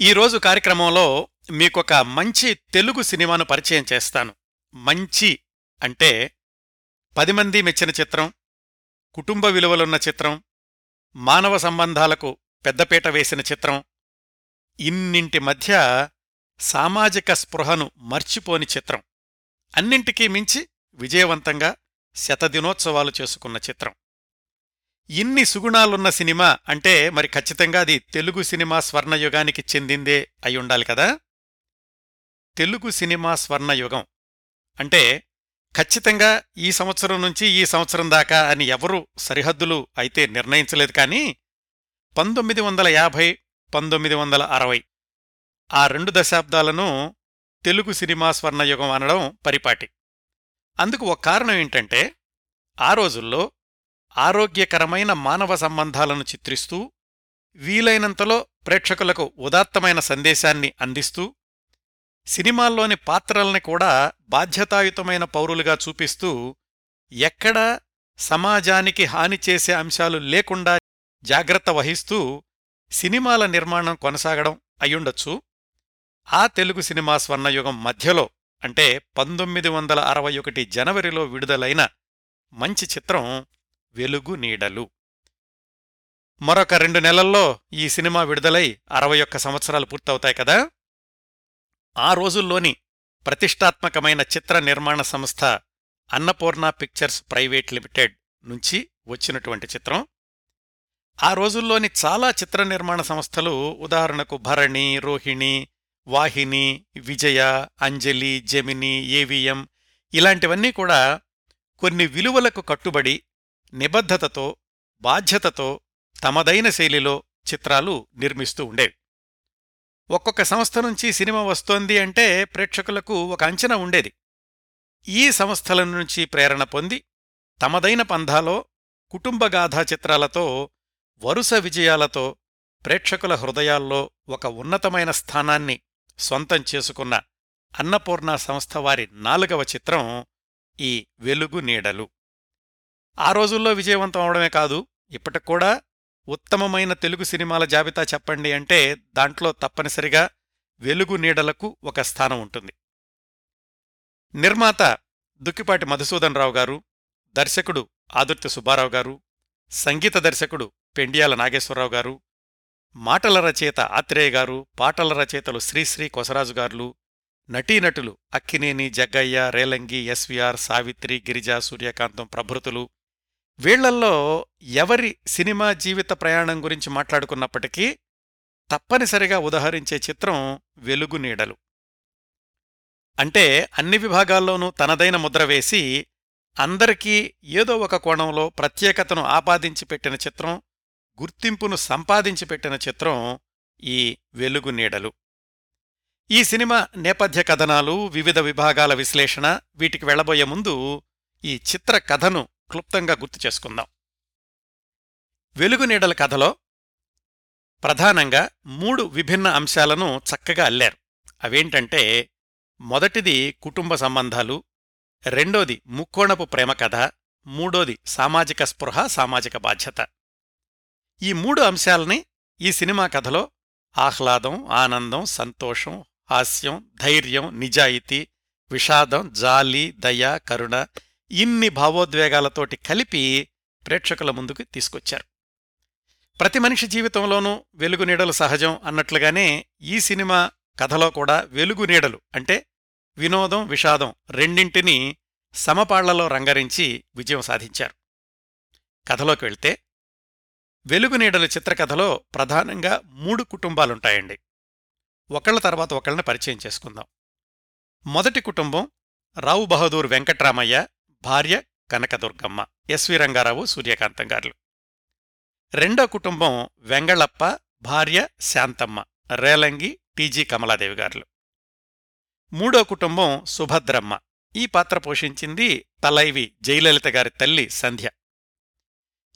ఈరోజు కార్యక్రమంలో మీకొక మంచి తెలుగు సినిమాను పరిచయం చేస్తాను. మంచి అంటే పది మంది మెచ్చిన చిత్రం కుటుంబ విలువలున్న చిత్రం మానవ సంబంధాలకు పెద్దపీట వేసిన చిత్రం ఇన్నింటి మధ్య సామాజిక స్పృహను మర్చిపోని చిత్రం. అన్నింటికీ మించి విజయవంతంగా శతదినోత్సవాలు చేసుకున్న చిత్రం. ఇన్ని సుగుణాలున్న సినిమా అంటే మరి ఖచ్చితంగా అది తెలుగు సినిమా స్వర్ణయుగానికి చెందిందే అయి ఉండాలి కదా? తెలుగు సినిమా స్వర్ణయుగం అంటే ఖచ్చితంగా ఈ సంవత్సరం నుంచి ఈ సంవత్సరం దాకా అని ఎవరూ సరిహద్దులు అయితే నిర్ణయించలేదు కానీ పంతొమ్మిది వందల యాభై పంతొమ్మిది వందల అరవై ఆ రెండు దశాబ్దాలను తెలుగు సినిమా స్వర్ణయుగం అనడం పరిపాటి. అందుకు ఒక కారణం ఏంటంటే ఆ రోజుల్లో ఆరోగ్యకరమైన మానవ సంబంధాలను చిత్రిస్తూ వీలైనంతలో ప్రేక్షకులకు ఉదాత్తమైన సందేశాన్ని అందిస్తూ సినిమాల్లోని పాత్రల్ని కూడా బాధ్యతాయుతమైన పౌరులుగా చూపిస్తూ ఎక్కడా సమాజానికి హాని చేసే అంశాలు లేకుండా జాగ్రత్త వహిస్తూ సినిమాల నిర్మాణం కొనసాగడం అయ్యుండొచ్చు. ఆ తెలుగు సినిమా స్వర్ణయుగం మధ్యలో అంటే పంతొమ్మిది వందల అరవై ఒకటి జనవరిలో విడుదలైన మంచి చిత్రం వెలుగు నీడలు. మరొక రెండు నెలల్లో ఈ సినిమా విడుదలై అరవై ఒక్క సంవత్సరాలు పూర్తవుతాయి కదా? ఆ రోజుల్లోని ప్రతిష్టాత్మకమైన చిత్ర నిర్మాణ సంస్థ అన్నపూర్ణ పిక్చర్స్ ప్రైవేట్ లిమిటెడ్ నుంచి వచ్చినటువంటి చిత్రం. ఆ రోజుల్లోని చాలా చిత్ర నిర్మాణ సంస్థలు ఉదాహరణకు భరణి రోహిణి వాహిని విజయ అంజలి జెమిని ఏవిఎం ఇలాంటివన్నీ కూడా కొన్ని విలువలకు కట్టుబడి నిబద్ధతతో బాధ్యతతో తమదైన శైలిలో చిత్రాలు నిర్మిస్తూ ఉండేవి. ఒక్కొక్క సంస్థ నుంచి సినిమా వస్తోంది అంటే ప్రేక్షకులకు ఒక అంచనా ఉండేది. ఈ సంస్థల నుంచి ప్రేరణ పొంది తమదైన పంధాలో కుటుంబగాథా చిత్రాలతో వరుస విజయాలతో ప్రేక్షకుల హృదయాల్లో ఒక ఉన్నతమైన స్థానాన్ని సొంతం చేసుకున్న అన్నపూర్ణ సంస్థ వారి నాలుగవ చిత్రం ఈ వెలుగు నీడలు. ఆ రోజుల్లో విజయవంతం అవడమే కాదు ఇప్పటికూడా ఉత్తమమైన తెలుగు సినిమాల జాబితా చెప్పండి అంటే దాంట్లో తప్పనిసరిగా వెలుగు నీడలకు ఒక స్థానం ఉంటుంది. నిర్మాత దుక్కిపాటి మధుసూదన్ రావు గారు దర్శకుడు ఆదుర్తి సుబ్బారావు గారు సంగీత దర్శకుడు పెండియాల నాగేశ్వరరావు గారు మాటల రచయిత ఆత్రేయ గారు పాటల రచయితలు శ్రీశ్రీ కొసరాజు గారులు నటీనటులు అక్కినేని జగ్గయ్య రేలంగి ఎస్వీఆర్ సావిత్రి గిరిజ సూర్యకాంతం ప్రభృతులు వీళ్ళల్లో ఎవరి సినిమా జీవిత ప్రయాణం గురించి మాట్లాడుకున్నప్పటికీ తప్పనిసరిగా ఉదహరించే చిత్రం వెలుగు నీడలు. అంటే అన్ని విభాగాల్లోనూ తనదైన ముద్ర వేసి అందరికీ ఏదో ఒక కోణంలో ప్రత్యేకతను ఆపాదించి పెట్టిన చిత్రం గుర్తింపును సంపాదించి పెట్టిన చిత్రం ఈ వెలుగు నీడలు. ఈ సినిమా నేపథ్య కథనాలు వివిధ విభాగాల విశ్లేషణ వీటికి వెళ్ళబోయే ముందు ఈ చిత్ర కథను క్లుప్తంగా గుర్తు చేసుకుందాం. వెలుగు నీడల కథలో ప్రధానంగా మూడు విభిన్న అంశాలను చక్కగా అల్లారు. అవేంటంటే మొదటిది కుటుంబ సంబంధాలు రెండోది ముక్కోణపు ప్రేమ కథ మూడోది సామాజిక స్పృహ సామాజిక బాధ్యత. ఈ మూడు అంశాలని ఈ సినిమా కథలో ఆహ్లాదం ఆనందం సంతోషం హాస్యం ధైర్యం నిజాయితీ విషాదం జాలి దయ కరుణ ఇన్ని భావోద్వేగాలతోటి కలిపి ప్రేక్షకుల ముందుకు తీసుకొచ్చారు. ప్రతి మనిషి జీవితంలోనూ వెలుగు నీడలు సహజం అన్నట్లుగానే ఈ సినిమా కథలో కూడా వెలుగు నీడలు అంటే వినోదం విషాదం రెండింటినీ సమపాళ్ళలో రంగరించి విజయం సాధించారు. కథలోకి వెళ్తే వెలుగు నీడలు చిత్రకథలో ప్రధానంగా మూడు కుటుంబాలుంటాయండి. ఒకళ్ళ తర్వాత ఒకళ్ళని పరిచయం చేసుకుందాం. మొదటి కుటుంబం రావు బహదూర్ వెంకట్రామయ్య భార్య కనకదుర్గమ్మ ఎస్వి రంగారావు సూర్యకాంతం గారు. రెండో కుటుంబం వెంగళప్ప భార్య శాంతమ్మ రేలంగి టీజీ కమలాదేవి గారు. మూడో కుటుంబం సుభద్రమ్మ. ఈ పాత్ర పోషించింది తలైవి జయలలిత గారి తల్లి సంధ్య.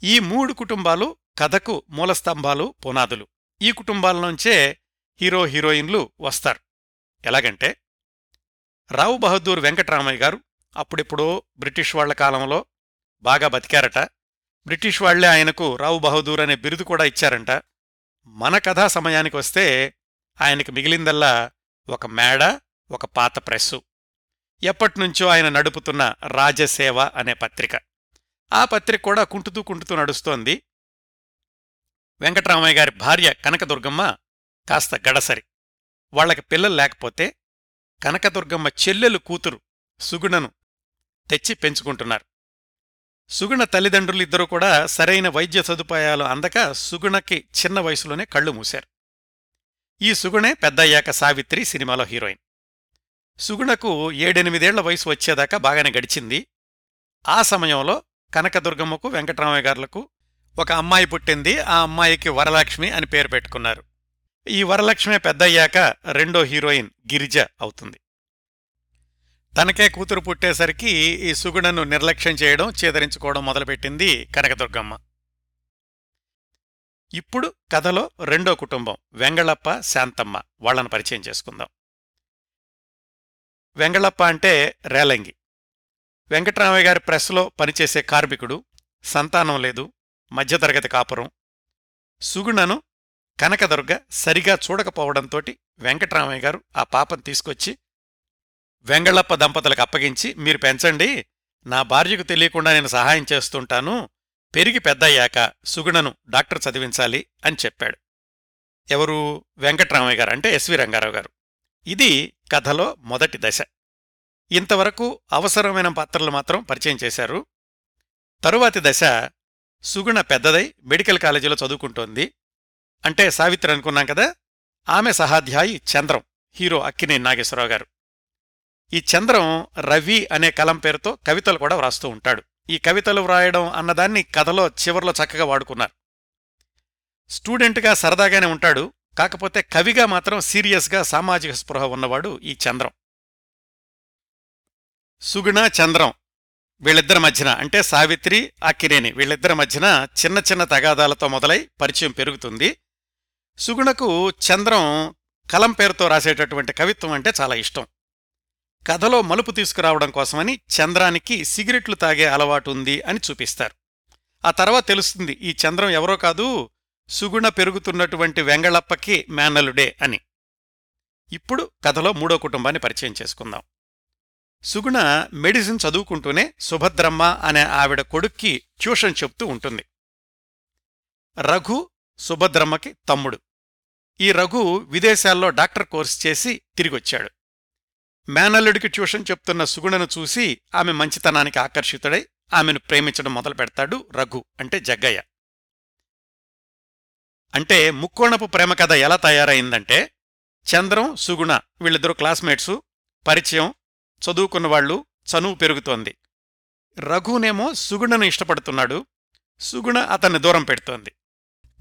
ఈ మూడు కుటుంబాలు కథకు మూలస్తంభాలు పునాదులు. ఈ కుటుంబాలనుంచే హీరో హీరోయిన్లు వస్తారు. ఎలాగంటే రావు బహదూర్ వెంకటరామయ్య గారు అప్పుడెప్పుడో బ్రిటిష్ వాళ్ళ కాలంలో బాగా బతికారట. బ్రిటిష్ వాళ్ళే ఆయనకు రావు బహదూర్ అనే బిరుదు కూడా ఇచ్చారంట. మన కథా సమయానికి వస్తే ఆయనకి మిగిలిందల్లా ఒక మేడ ఒక పాత ప్రెస్సు. ఎప్పటినుంచో ఆయన నడుపుతున్న రాజసేవ అనే పత్రిక. ఆ పత్రిక కూడా కుంటుతూ కుంటుతూ నడుస్తోంది. వెంకటరామయ్య గారి భార్య కనకదుర్గమ్మ కాస్త గడసరి. వాళ్ళకి పిల్లలు లేకపోతే కనకదుర్గమ్మ చెల్లెలు కూతురు సుగుణను తెచ్చి పెంచుకుంటున్నారు. సుగుణ తల్లిదండ్రులు ఇద్దరూ కూడా సరైన వైద్య సదుపాయాలు అందక సుగుణకి చిన్న వయసులోనే కళ్ళు మూశారు. ఈ సుగుణే పెద్దయ్యాక సావిత్రి సినిమాలో హీరోయిన్. సుగుణకు ఏడెనిమిదేళ్ళ వయసు వచ్చేదాకా బాగానే గడిచింది. ఆ సమయంలో కనకదుర్గమ్మకు వెంకటరామయ్య గారులకు ఒక అమ్మాయి పుట్టింది. ఆ అమ్మాయికి వరలక్ష్మి అని పేరు పెట్టుకున్నారు. ఈ వరలక్ష్మి పెద్దయ్యాక రెండో హీరోయిన్ గిరిజ అవుతుంది. తనకే కూతురు పుట్టేసరికి ఈ సుగుణను నిర్లక్ష్యం చేయడం చేదరించుకోవడం మొదలుపెట్టింది కనకదుర్గమ్మ. ఇప్పుడు కథలో రెండో కుటుంబం వెంగళప్ప శాంతమ్మ. వాళ్ళను పరిచయం చేసుకుందాం. వెంగళప్ప అంటే రేలంగి. వెంకటరామయ్య గారి ప్రెస్లో పనిచేసే కార్మికుడు సంతానం లేదు మధ్యతరగతి కాపురం. సుగుణను కనకదుర్గ సరిగా చూడకపోవడంతోటి వెంకటరామయ్య గారు ఆ పాపను తీసుకొచ్చి వెంగళప్ప దంపతులకు అప్పగించి మీరు పెంచండి. నా భార్యకు తెలియకుండా నేను సహాయం చేస్తుంటాను. పెరిగి పెద్దయ్యాక సుగుణను డాక్టర్ చదివించాలి అని చెప్పాడు. ఎవరు? వెంకట్రామయ్య గారు అంటే ఎస్వి రంగారావు గారు. ఇది కథలో మొదటి దశ. ఇంతవరకు అవసరమైన పాత్రలు మాత్రం పరిచయం చేశారు. తరువాతి దశ సుగుణ పెద్దదై మెడికల్ కాలేజీలో చదువుకుంటోంది. అంటే సావిత్రి అనుకున్నాం కదా? ఆమె సహాధ్యాయి చంద్రం హీరో అక్కినే నాగేశ్వరరావు గారు. ఈ చంద్రం రవి అనే కలం పేరుతో కవితలు కూడా వ్రాస్తూ ఉంటాడు. ఈ కవితలు వ్రాయడం అన్నదాన్ని కథలో చివర్లో చక్కగా వాడుకున్నారు. స్టూడెంట్గా సరదాగానే ఉంటాడు కాకపోతే కవిగా మాత్రం సీరియస్గా సామాజిక స్పృహ ఉన్నవాడు ఈ చంద్రం. సుగుణ చంద్రం వీళ్ళిద్దరి మధ్యన అంటే సావిత్రి అక్కినేని వీళ్ళిద్దరి మధ్యన చిన్న చిన్న తగాదాలతో మొదలై పరిచయం పెరుగుతుంది. సుగుణకు చంద్రం కలం పేరుతో రాసేటటువంటి కవిత్వం అంటే చాలా ఇష్టం. కథలో మలుపు తీసుకురావడం కోసమని చంద్రానికి సిగరెట్లు తాగే అలవాటు ఉంది అని చూపిస్తారు. ఆ తర్వాత తెలుస్తుంది ఈ చంద్రం ఎవరో కాదు సుగుణ పెరుగుతున్నటువంటి వెంగళప్పకి మేనలుడే అని. ఇప్పుడు కథలో మూడో కుటుంబాన్ని పరిచయం చేసుకుందాం. సుగుణ మెడిసిన్ చదువుకుంటూనే సుభద్రమ్మ అనే ఆవిడ కొడుక్కి ట్యూషన్ చెప్తూ ఉంటుంది. రఘు సుభద్రమ్మకి తమ్ముడు. ఈ రఘు విదేశాల్లో డాక్టర్ కోర్స్ చేసి తిరిగొచ్చాడు. మేనల్లుడికి ట్యూషన్ చెప్తున్న సుగుణను చూసి ఆమె మంచితనానికి ఆకర్షితుడై ఆమెను ప్రేమించడం మొదలు పెడతాడు రఘు అంటే జగ్గయ్య. అంటే ముక్కోణపు ప్రేమ కథ ఎలా తయారైందంటే చంద్రం సుగుణ వీళ్ళిద్దరూ క్లాస్మేట్సు పరిచయం చదువుకున్నవాళ్ళు చనువు పెరుగుతోంది. రఘునేమో సుగుణను ఇష్టపడుతున్నాడు సుగుణ అతన్ని దూరం పెడుతోంది.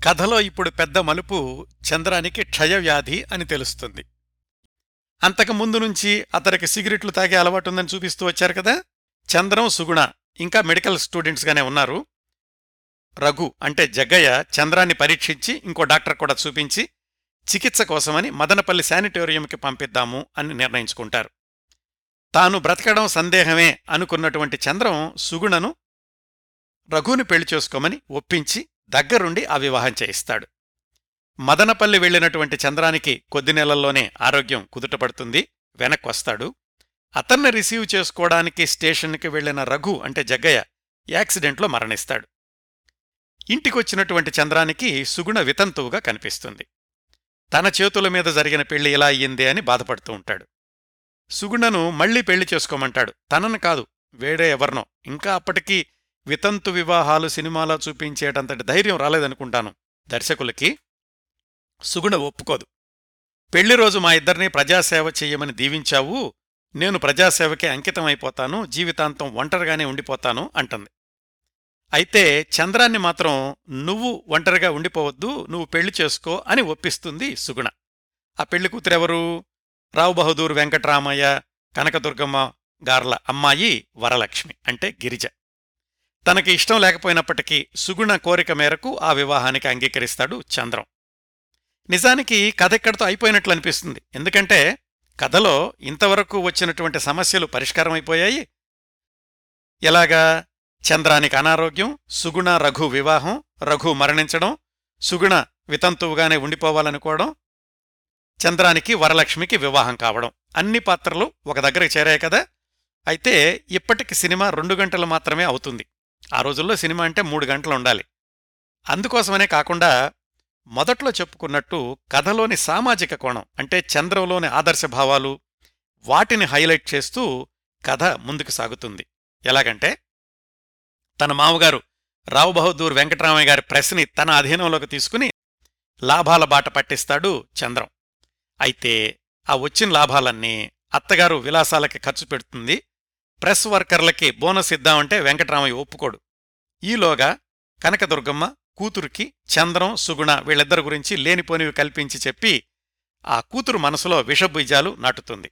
కథలో ఇప్పుడు పెద్ద మలుపు చంద్రానికి క్షయవ్యాధి అని తెలుస్తుంది. అంతకు ముందు నుంచి అతనికి సిగరెట్లు తాగే అలవాటు ఉందని చూపిస్తూ వచ్చారు కదా? చంద్రం సుగుణ ఇంకా మెడికల్ స్టూడెంట్స్గానే ఉన్నారు. రఘు అంటే జగ్గయ్య చంద్రాన్ని పరీక్షించి ఇంకో డాక్టర్ కూడా చూపించి చికిత్స కోసమని మదనపల్లి శానిటోరియంకి పంపిద్దాము అని నిర్ణయించుకుంటారు. తాను బ్రతకడం సందేహమే అనుకున్నటువంటి చంద్రం సుగుణను రఘుని పెళ్ళి చేసుకోమని ఒప్పించి దగ్గరుండి ఆ వివాహం చేయిస్తాడు. మదనపల్లి వెళ్ళినటువంటి చంద్రానికి కొద్ది నెలల్లోనే ఆరోగ్యం కుదుటపడుతుంది. వెనక్కొస్తాడు. అతన్ని రిసీవ్ చేసుకోవడానికి స్టేషన్కి వెళ్ళిన రఘు అంటే జగ్గయ్య యాక్సిడెంట్లో మరణిస్తాడు. ఇంటికొచ్చినటువంటి చంద్రానికి సుగుణ వితంతువుగా కనిపిస్తుంది. తన చేతుల మీద జరిగిన పెళ్ళి ఇలా అయ్యిందే అని బాధపడుతూ ఉంటాడు. సుగుణను మళ్ళీ పెళ్ళి చేసుకోమంటాడు. తనను కాదు వేరే ఎవరినో. ఇంకా అప్పటికీ వితంతు వివాహాలు సినిమాలో చూపించేటంతటి ధైర్యం రాలేదనుకుంటాను. దర్శకులకి సుగుణ ఒప్పుకోదు. పెళ్ళి రోజు మా ఇద్దరినీ ప్రజాసేవ చెయ్యమని దీవించావు నేను ప్రజాసేవకే అంకితమైపోతాను జీవితాంతం ఒంటరిగానే ఉండిపోతాను అంటుంది. అయితే చంద్రాన్ని మాత్రం నువ్వు ఒంటరిగా ఉండిపోవద్దు నువ్వు పెళ్ళి చేసుకో అని ఒప్పిస్తుంది సుగుణ. ఆ పెళ్ళి కూతురెవరు? రావు బహదూర్ వెంకటరామయ్య కనకదుర్గమ్మ గార్ల అమ్మాయి వరలక్ష్మి అంటే గిరిజ. తనకి ఇష్టం లేకపోయినప్పటికీ సుగుణ కోరిక మేరకు ఆ వివాహానికి అంగీకరిస్తాడు చంద్రం. నిజానికి కథ ఇక్కడితో అయిపోయినట్లు అనిపిస్తుంది. ఎందుకంటే కథలో ఇంతవరకు వచ్చినటువంటి సమస్యలు పరిష్కారమైపోయాయి. ఎలాగా? చంద్రానికి అనారోగ్యం సుగుణ రఘు వివాహం రఘు మరణించడం సుగుణ వితంతువుగానే ఉండిపోవాలనుకోవడం చంద్రానికి వరలక్ష్మికి వివాహం కావడం అన్ని పాత్రలు ఒక దగ్గరికి చేరాయి కదా. అయితే ఇప్పటికి సినిమా రెండు గంటలు మాత్రమే అవుతుంది. ఆ రోజుల్లో సినిమా అంటే మూడు గంటలు ఉండాలి. అందుకోసమనే కాకుండా మొదట్లో చెప్పుకున్నట్టు కథలోని సామాజిక కోణం అంటే చంద్రంలోని ఆదర్శభావాలు వాటిని హైలైట్ చేస్తూ కథ ముందుకు సాగుతుంది. ఎలాగంటే తన మామగారు రావు బహదూర్ వెంకటరామయ్య గారి ప్రెస్ని తన అధీనంలోకి తీసుకుని లాభాల బాట పట్టిస్తాడు చంద్రం. అయితే ఆ వచ్చిన లాభాలన్నీ అత్తగారు విలాసాలకి ఖర్చు పెడుతుంది ప్రెస్ వర్కర్లకి బోనస్ ఇద్దామంటే వెంకటరామయ్య ఒప్పుకోడు. ఈలోగా కనకదుర్గమ్మ కూతురికి చంద్రం సుగుణ వీళ్ళిద్దరి గురించి లేనిపోనివి కల్పించి చెప్పి ఆ కూతురు మనసులో విషబీజాలు నాటుతుంది.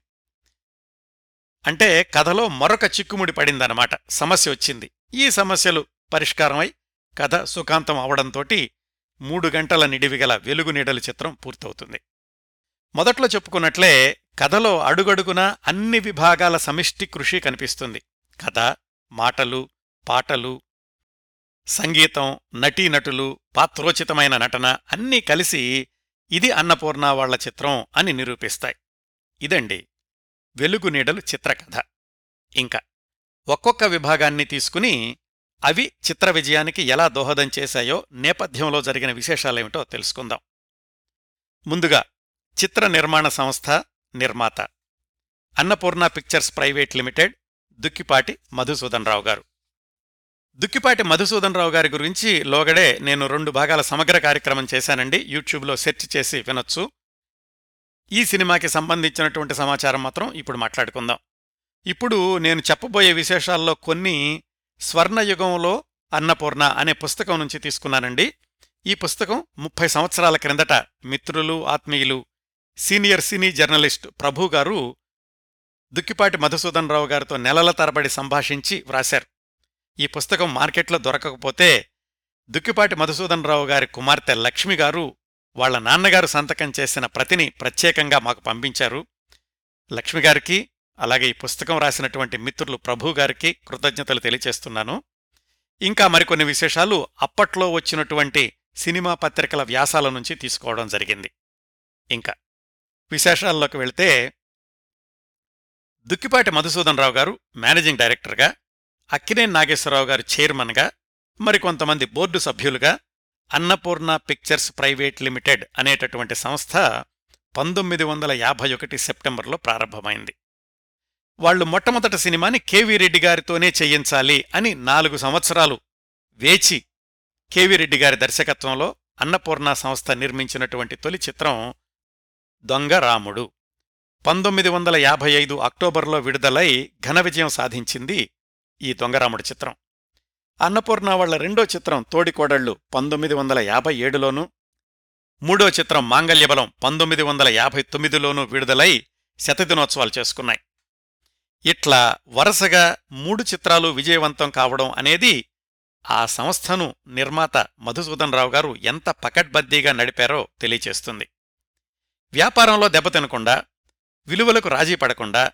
అంటే కథలో మరొక చిక్కుముడి పడిందన్నమాట. సమస్య వచ్చింది. ఈ సమస్యలు పరిష్కారమై కథ సుఖాంతం అవడంతోటి మూడు గంటల నిడివిగల వెలుగు నీడలు చిత్రం పూర్తవుతుంది. మొదట్లో చెప్పుకున్నట్లే కథలో అడుగడుగున అన్ని విభాగాల సమిష్టి కృషి కనిపిస్తుంది. కథ మాటలు పాటలు సంగీతం నటీనటులు పాత్రోచితమైన నటన అన్నీ కలిసి ఇది అన్నపూర్ణ వాళ్ళ చిత్రం అని నిరూపిస్తాయి. ఇదండి వెలుగు నీడలు చిత్రకథ. ఇంకా ఒక్కొక్క విభాగాన్ని తీసుకుని అవి చిత్ర విజయానికి ఎలా దోహదం చేశాయో నేపథ్యంలో జరిగిన విశేషాలేమిటో తెలుసుకుందాం. ముందుగా చిత్ర నిర్మాణ సంస్థ నిర్మాత. Annapurna pictures private limited Dukkipati Madhusudan Rao గారు. దుక్కిపాటి మధుసూదన్ రావు గారి గురించి లోగడే నేను రెండు భాగాల సమగ్ర కార్యక్రమం చేశానండి. యూట్యూబ్లో సెర్చ్ చేసి వినొచ్చు. ఈ సినిమాకి సంబంధించినటువంటి సమాచారం మాత్రం ఇప్పుడు మాట్లాడుకుందాం. ఇప్పుడు నేను చెప్పబోయే విశేషాల్లో కొన్ని స్వర్ణయుగంలో అన్నపూర్ణ అనే పుస్తకం నుంచి తీసుకున్నానండి. ఈ పుస్తకం ముప్పై సంవత్సరాల క్రిందట మిత్రులు ఆత్మీయులు సీనియర్ సినీ జర్నలిస్ట్ ప్రభు గారు దుక్కిపాటి మధుసూదన్ రావు గారితో నెలల తరబడి సంభాషించి వ్రాశారు. ఈ పుస్తకం మార్కెట్లో దొరకకపోతే దుక్కిపాటి మధుసూదనరావు గారి కుమార్తె లక్ష్మి గారు వాళ్ళ నాన్నగారు సంతకం చేసిన ప్రతిని ప్రత్యేకంగా మాకు పంపించారు. లక్ష్మిగారికి అలాగే ఈ పుస్తకం రాసినటువంటి మిత్రులు ప్రభుగారికి కృతజ్ఞతలు తెలియచేస్తున్నాను ఇంకా మరికొన్ని విశేషాలు అప్పట్లో వచ్చినటువంటి సినిమా పత్రికల వ్యాసాల నుంచి తీసుకోవడం జరిగింది. ఇంకా విశేషాల్లోకి వెళితే దుక్కిపాటి మధుసూదన్ రావు గారు మేనేజింగ్ డైరెక్టర్గా అక్కినే నాగేశ్వరరావు గారు చైర్మన్గా మరికొంతమంది బోర్డు సభ్యులుగా అన్నపూర్ణ పిక్చర్స్ ప్రైవేట్ లిమిటెడ్ అనేటటువంటి సంస్థ పంతొమ్మిది వందల యాభై ఒకటి సెప్టెంబర్లో ప్రారంభమైంది. వాళ్ళు మొట్టమొదటి సినిమాని కేవీ రెడ్డి గారితోనే చేయించాలి అని నాలుగు సంవత్సరాలు వేచి కేవీ రెడ్డి గారి దర్శకత్వంలో అన్నపూర్ణ సంస్థ నిర్మించినటువంటి తొలి చిత్రం దొంగ రాముడు. పంతొమ్మిది వందల యాభై ఐదు అక్టోబర్లో విడుదలై ఘన విజయం సాధించింది ఈ దొంగరాముడి చిత్రం. అన్నపూర్ణ వాళ్ళ రెండో చిత్రం తోడికోడళ్ళు పంతొమ్మిది వందల యాభై ఏడులోనూ మూడో చిత్రం మాంగల్యబలం పంతొమ్మిది వందల యాభై తొమ్మిదిలోనూ విడుదలై శతదినోత్సవాలు చేసుకున్నాయి. ఇట్లా వరుసగా మూడు చిత్రాలు విజయవంతం కావడం అనేది ఆ సంస్థను నిర్మాత మధుసూదన్ రావు గారు ఎంత పకడ్బద్దీగా నడిపారో తెలియచేస్తుంది. వ్యాపారంలో దెబ్బతినకుండా విలువలకు రాజీ పడకుండా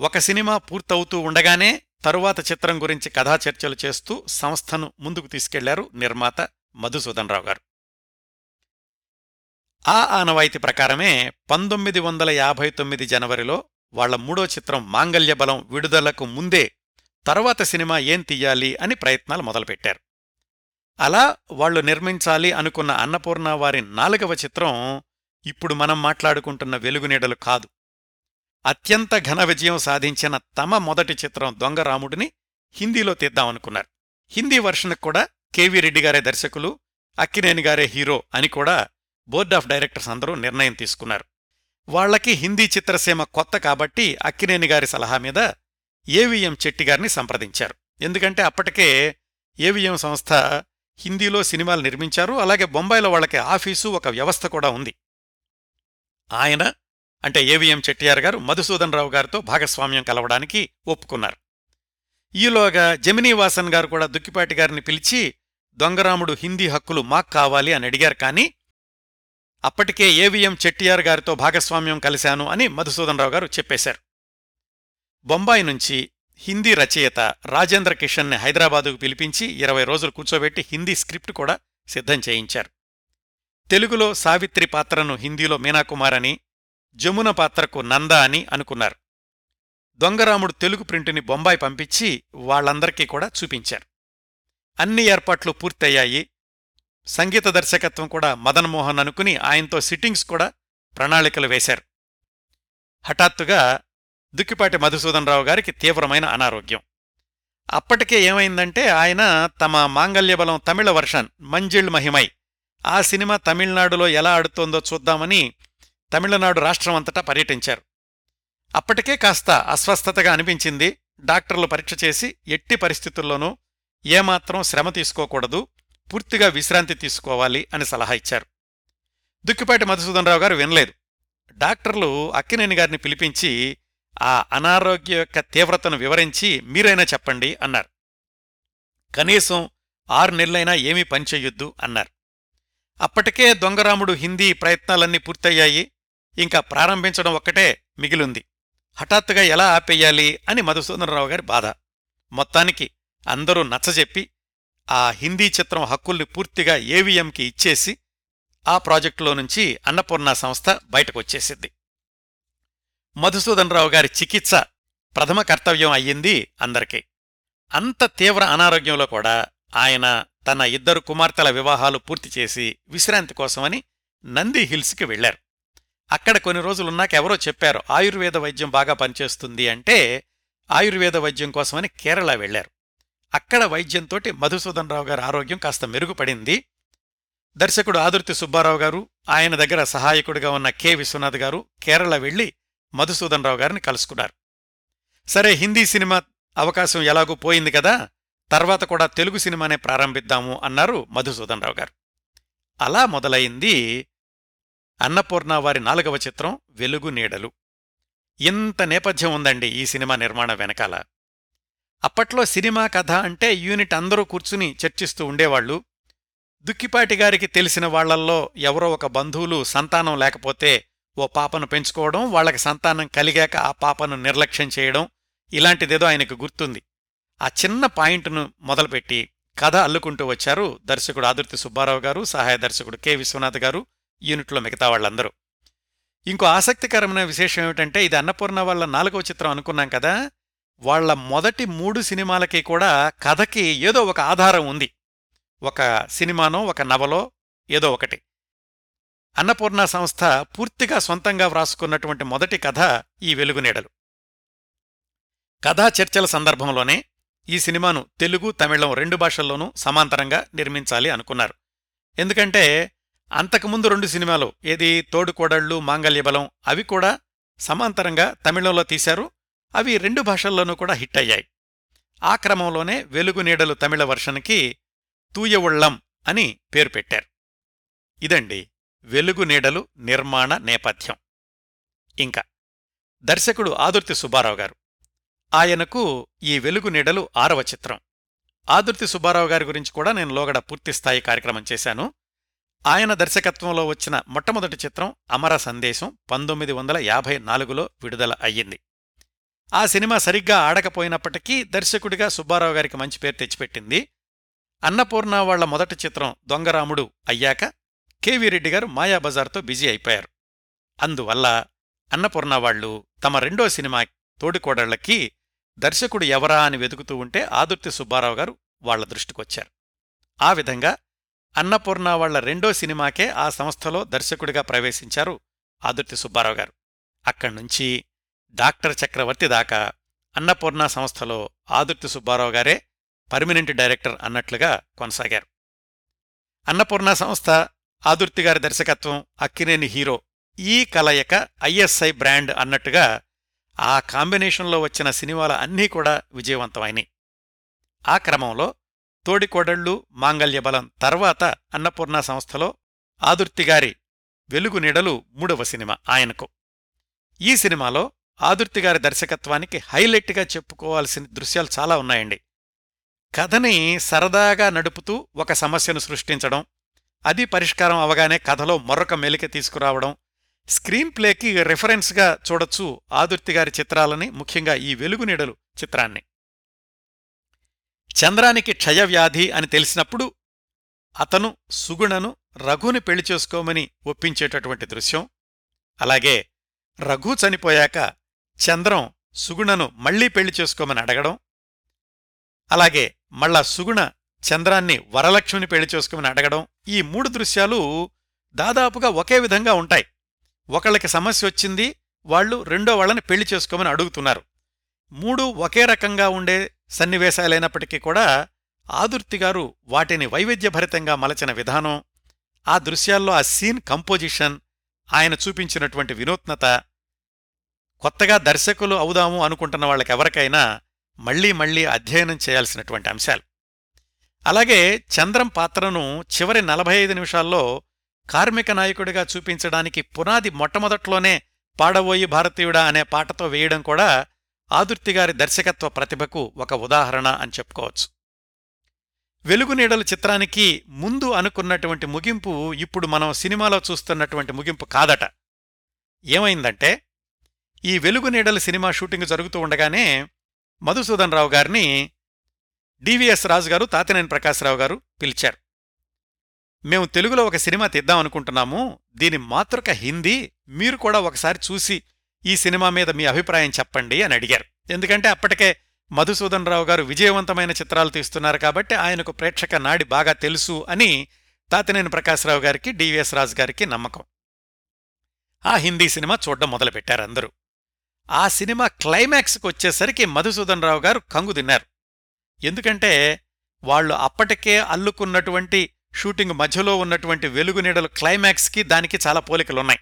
ఒక సినిమా పూర్తవుతూ ఉండగానే తరువాత చిత్రం గురించి కథా చర్చలు చేస్తూ సంస్థను ముందుకు తీసుకెళ్ళారు నిర్మాత మధుసూదన్ రావు గారు. ఆ ఆనవాయితీ ప్రకారమే పంతొమ్మిది వందల యాభై తొమ్మిది జనవరిలో వాళ్ళ మూడో చిత్రం మాంగల్యబలం విడుదలకు ముందే తరువాత సినిమా ఏం తీయాలి అని ప్రయత్నాలు మొదలుపెట్టారు. అలా వాళ్ళు నిర్మించాలి అనుకున్న అన్నపూర్ణ వారి నాలుగవ చిత్రం ఇప్పుడు మనం మాట్లాడుకుంటున్న వెలుగునీడలు కాదు. అత్యంత ఘన విజయం సాధించిన తమ మొదటి చిత్రం దొంగరాముడిని హిందీలో తీద్దామనుకున్నారు. హిందీ వర్షన్కు కూడా కేవీ రెడ్డి గారే దర్శకులు అక్కినేని గారే హీరో అని కూడా బోర్డ్ ఆఫ్ డైరెక్టర్స్ అందరూ నిర్ణయం తీసుకున్నారు. వాళ్ళకి హిందీ చిత్రసీమ కొత్త కాబట్టి అక్కినేని గారి సలహా మీద ఏవిఎం చెట్టి గారిని సంప్రదించారు. ఎందుకంటే అప్పటికే ఏవిఎం సంస్థ హిందీలో సినిమాలు నిర్మించారు అలాగే బొంబాయిలో వాళ్ళకి ఆఫీసు ఒక వ్యవస్థ కూడా ఉంది. ఆయన అంటే ఏవిఎం చెట్టియార్ గారు మధుసూదన్ రావు గారితో భాగస్వామ్యం కలవడానికి ఒప్పుకున్నారు. ఈలోగా జమినీవాసన్ గారు కూడా దుక్కిపాటి గారిని పిలిచి దొంగరాముడు హిందీ హక్కులు మాకు కావాలి అని అడిగారు. కానీ అప్పటికే ఏవిఎం చెట్టియార్ గారితో భాగస్వామ్యం కలిశాను అని మధుసూదన్ రావు గారు చెప్పేశారు. బొంబాయి నుంచి హిందీ రచయిత రాజేంద్ర కిషన్ని హైదరాబాదుకు పిలిపించి ఇరవై రోజులు కూర్చోబెట్టి హిందీ స్క్రిప్ట్ కూడా సిద్ధం చేయించారు. తెలుగులో సావిత్రి పాత్రను హిందీలో మీనాకుమార్ అని జమున పాత్రకు నంద అని అనుకున్నారు. దొంగరాముడు తెలుగు ప్రింటుని బొంబాయి పంపించి వాళ్ళందరికీ కూడా చూపించారు. అన్ని ఏర్పాట్లు పూర్తయ్యాయి. సంగీత దర్శకత్వం కూడా మదన్ మోహన్ అనుకుని ఆయనతో సిట్టింగ్స్ కూడా ప్రణాళికలు వేశారు. హఠాత్తుగా దుక్కిపాటి మధుసూదన్ రావు గారికి తీవ్రమైన అనారోగ్యం. అప్పటికే ఏమైందంటే ఆయన తమ మాంగల్యబలం తమిళ వర్షన్ మంజిళ్ మహిమై ఆ సినిమా తమిళనాడులో ఎలా ఆడుతోందో చూద్దామని తమిళనాడు రాష్ట్రం అంతటా పర్యటించారు. అప్పటికే కాస్త అస్వస్థతగా అనిపించింది. డాక్టర్లు పరీక్ష చేసి ఎట్టి పరిస్థితుల్లోనూ ఏమాత్రం శ్రమ తీసుకోకూడదు. పూర్తిగా విశ్రాంతి తీసుకోవాలి అని సలహా ఇచ్చారు. దుక్కిపాటి మధుసూదనరావు గారు వినలేదు. డాక్టర్లు అక్కినేని గారిని పిలిపించి ఆ అనారోగ్య యొక్క తీవ్రతను వివరించి మీరైనా చెప్పండి అన్నారు. కనీసం ఆరు నెలలైనా ఏమీ పనిచేయొద్దు అన్నారు. అప్పటికే దొంగరాముడు హిందీ ప్రయత్నాలన్నీ పూర్తయ్యాయి. ఇంకా ప్రారంభించడం ఒక్కటే మిగిలుంది. హఠాత్తుగా ఎలా ఆపేయాలి అని మధుసూదనరావు గారి బాధ. మొత్తానికి అందరూ నచ్చజెప్పి ఆ హిందీ చిత్రం హక్కుల్ని పూర్తిగా ఏవిఎంకి ఇచ్చేసి ఆ ప్రాజెక్టులో నుంచి అన్నపూర్ణ సంస్థ బయటకొచ్చేసింది. మధుసూదనరావు గారి చికిత్స ప్రథమ కర్తవ్యం అయ్యింది అందరికీ. అంత తీవ్ర అనారోగ్యంలో కూడా ఆయన తన ఇద్దరు కుమార్తెల వివాహాలు పూర్తి చేసి విశ్రాంతి కోసమని నంది హిల్స్కి వెళ్ళారు అక్కడ కొన్ని రోజులున్నాక ఎవరో చెప్పారు ఆయుర్వేద వైద్యం బాగా పనిచేస్తుంది అంటే ఆయుర్వేద వైద్యం కోసమని కేరళ వెళ్ళారు అక్కడ వైద్యంతోటి మధుసూదన్ రావు గారి ఆరోగ్యం కాస్త మెరుగుపడింది. దర్శకుడు ఆదుర్తి సుబ్బారావు గారు ఆయన దగ్గర సహాయకుడిగా ఉన్న కె. విశ్వనాథ్ గారు కేరళ వెళ్ళి మధుసూదన్ రావు గారిని కలుసుకున్నారు. సరే హిందీ సినిమా అవకాశం ఎలాగూ పోయింది కదా తర్వాత కూడా తెలుగు సినిమానే ప్రారంభిద్దాము అన్నారు మధుసూదన్ రావు గారు. అలా మొదలైంది అన్నపూర్ణ వారి నాలుగవ చిత్రం వెలుగు నీడలు. ఇంత నేపథ్యం ఉందండి ఈ సినిమా నిర్మాణం వెనకాల. అప్పట్లో సినిమా కథ అంటే యూనిట్ అందరూ కూర్చుని చర్చిస్తూ ఉండేవాళ్ళు దుక్కిపాటి గారికి తెలిసిన వాళ్ళల్లో ఎవరో ఒక బంధువులు సంతానం లేకపోతే ఓ పాపను పెంచుకోవడం వాళ్ళకి సంతానం కలిగాక ఆ పాపను నిర్లక్ష్యం చేయడం ఇలాంటిదేదో ఆయనకు గుర్తుంది. ఆ చిన్న పాయింట్ను మొదలుపెట్టి కథ అల్లుకుంటూ వచ్చారు దర్శకుడు ఆదుర్తి సుబ్బారావు గారు సహాయ దర్శకుడు కె విశ్వనాథ్ గారు యూనిట్లో మిగతా వాళ్ళందరూ. ఇంకో ఆసక్తికరమైన విశేషం ఏమిటంటే ఇది అన్నపూర్ణ వాళ్ళ నాలుగవ చిత్రం అనుకున్నాం కదా వాళ్ళ మొదటి మూడు సినిమాలకి కూడా కథకి ఏదో ఒక ఆధారం ఉంది. ఒక సినిమానో ఒక నవలో ఏదో ఒకటి. అన్నపూర్ణ సంస్థ పూర్తిగా సొంతంగా వ్రాసుకున్నటువంటి మొదటి కథ ఈ వెలుగునీడలు కథా చర్చల సందర్భంలోనే ఈ సినిమాను తెలుగు తమిళం రెండు భాషల్లోనూ సమాంతరంగా నిర్మించాలి అనుకున్నారు. ఎందుకంటే అంతకుముందు రెండు సినిమాలు ఏది తోడుకోడళ్ళు మాంగల్యబలం అవి కూడా సమాంతరంగా తమిళంలో తీశారు. అవి రెండు భాషల్లోనూ కూడా హిట్ అయ్యాయి. ఆ క్రమంలోనే వెలుగు నీడలు తమిళ వర్షన్కి తూయవుళ్ళం అని పేరు పెట్టారు. ఇదండి వెలుగు నీడలు నిర్మాణ నేపథ్యం. ఇంకా దర్శకుడు ఆదుర్తి సుబ్బారావు గారు. ఆయనకు ఈ వెలుగు నీడలు ఆరవ చిత్రం. ఆదుర్తి సుబ్బారావు గారి గురించి కూడా నేను లోగడ పూర్తిస్థాయి కార్యక్రమం చేశాను. ఆయన దర్శకత్వంలో వచ్చిన మొట్టమొదటి చిత్రం అమర సందేశం పంతొమ్మిది వందల యాభై నాలుగులో విడుదల అయ్యింది. ఆ సినిమా సరిగ్గా ఆడకపోయినప్పటికీ దర్శకుడిగా సుబ్బారావు గారికి మంచి పేరు తెచ్చిపెట్టింది. అన్నపూర్ణ వాళ్ళ మొదటి చిత్రం దొంగరాముడు అయ్యాక కెవి రెడ్డి గారు మాయాబజార్తో బిజీ అయిపోయారు. అందువల్ల అన్నపూర్ణ వాళ్ళు తమ రెండో సినిమా తోడికోడళ్ళకి దర్శకుడు ఎవరా అని వెతుకుతూ ఉంటే ఆదుర్తి సుబ్బారావు గారు వాళ్ళ దృష్టికొచ్చారు. ఆ విధంగా అన్నపూర్ణ వాళ్ళ రెండో సినిమాకే ఆ సంస్థలో దర్శకుడిగా ప్రవేశించారు ఆదుర్తి సుబ్బారావు గారు. అక్కడ్నుంచి డాక్టర్ చక్రవర్తి దాకా అన్నపూర్ణ సంస్థలో ఆదుర్తి సుబ్బారావు గారే పర్మినెంట్ డైరెక్టర్ అన్నట్లుగా కొనసాగారు. అన్నపూర్ణ సంస్థ ఆదుర్తి గారి దర్శకత్వం అక్కినేని హీరో ఈ కలయిక ఐఎస్ఐ బ్రాండ్ అన్నట్టుగా ఆ కాంబినేషన్లో వచ్చిన సినిమాల అన్నీ కూడా విజయవంతమైనాయి. ఆ క్రమంలో తోడికోడళ్ళు మాంగల్యబలం తర్వాత అన్నపూర్ణ సంస్థలో ఆదుర్తిగారి వెలుగు నీడలు మూడవ సినిమా ఆయనకు. ఈ సినిమాలో ఆదుర్తిగారి దర్శకత్వానికి హైలైట్గా చెప్పుకోవాల్సిన దృశ్యాలు చాలా ఉన్నాయండి. కథని సరదాగా నడుపుతూ ఒక సమస్యను సృష్టించడం అది పరిష్కారం అవగానే కథలో మరొక మెలిక తీసుకురావడం స్క్రీన్ ప్లేకి రెఫరెన్స్గా చూడొచ్చు ఆదుర్తిగారి చిత్రాలని ముఖ్యంగా ఈ వెలుగు నీడలు చిత్రాన్ని. చంద్రానికి క్షయవ్యాధి అని తెలిసినప్పుడు అతను సుగుణను రఘుని పెళ్ళి చేసుకోమని ఒప్పించేటటువంటి దృశ్యం. అలాగే రఘు చనిపోయాక చంద్రం సుగుణను మళ్ళీ పెళ్ళి చేసుకోమని అడగడం. అలాగే మళ్ళా సుగుణ చంద్రాన్ని వరలక్ష్మిని పెళ్ళి చేసుకోమని అడగడం. ఈ మూడు దృశ్యాలు దాదాపుగా ఒకే విధంగా ఉంటాయి. ఒకళ్ళకి సమస్య వచ్చింది వాళ్ళు రెండో వాళ్ళని పెళ్ళి చేసుకోమని అడుగుతున్నారు. మూడు ఒకే రకంగా ఉండే సన్నివేశాలైనప్పటికీ కూడా ఆదుర్తిగారు వాటిని వైవిధ్యభరితంగా మలచిన విధానం ఆ దృశ్యాల్లో ఆ సీన్ కంపోజిషన్ ఆయన చూపించినటువంటి వినూత్నత కొత్తగా దర్శకులు అవుదాము అనుకుంటున్న వాళ్ళకెవరికైనా మళ్ళీ మళ్ళీ అధ్యయనం చేయాల్సినటువంటి అంశాలు. అలాగే చంద్రం పాత్రను చివరి నలభై ఐదు నిమిషాల్లో కార్మిక నాయకుడిగా చూపించడానికి పునాది మొట్టమొదట్లోనే పాడబోయి భారతీయుడా అనే పాటతో వేయడం కూడా ఆదుర్తిగారి దర్శకత్వ ప్రతిభకు ఒక ఉదాహరణ అని చెప్పుకోవచ్చు. వెలుగునీడలు చిత్రానికి ముందు అనుకున్నటువంటి ముగింపు ఇప్పుడు మనం సినిమాలో చూస్తున్నటువంటి ముగింపు కాదట. ఏమైందంటే ఈ వెలుగునీడలు సినిమా షూటింగ్ జరుగుతూ ఉండగానే మధుసూదన్ రావు గారిని డివిఎస్ రాజు గారు తాతినేని ప్రకాశ్రావు గారు పిలిచారు. మేము తెలుగులో ఒక సినిమా తీద్దాం అనుకుంటున్నాము. దీని మాతృక హిందీ. మీరు కూడా ఒకసారి చూసి ఈ సినిమా మీద మీ అభిప్రాయం చెప్పండి అని అడిగారు. ఎందుకంటే అప్పటికే మధుసూదన్ రావు గారు విజయవంతమైన చిత్రాలు తీస్తున్నారు కాబట్టి ఆయనకు ప్రేక్షక నాడి బాగా తెలుసు అని తాతినేని ప్రకాశ్రావు గారికి డివిఎస్ రాజు గారికి నమ్మకం. ఆ హిందీ సినిమా చూడడం మొదలుపెట్టారు అందరూ. ఆ సినిమా క్లైమాక్స్కి వచ్చేసరికి మధుసూదన్ రావు గారు కంగు తిన్నారు. ఎందుకంటే వాళ్ళు అప్పటికే అల్లుకున్నటువంటి షూటింగ్ మధ్యలో ఉన్నటువంటి వెలుగునీడలు క్లైమాక్స్కి దానికి చాలా పోలికలున్నాయి.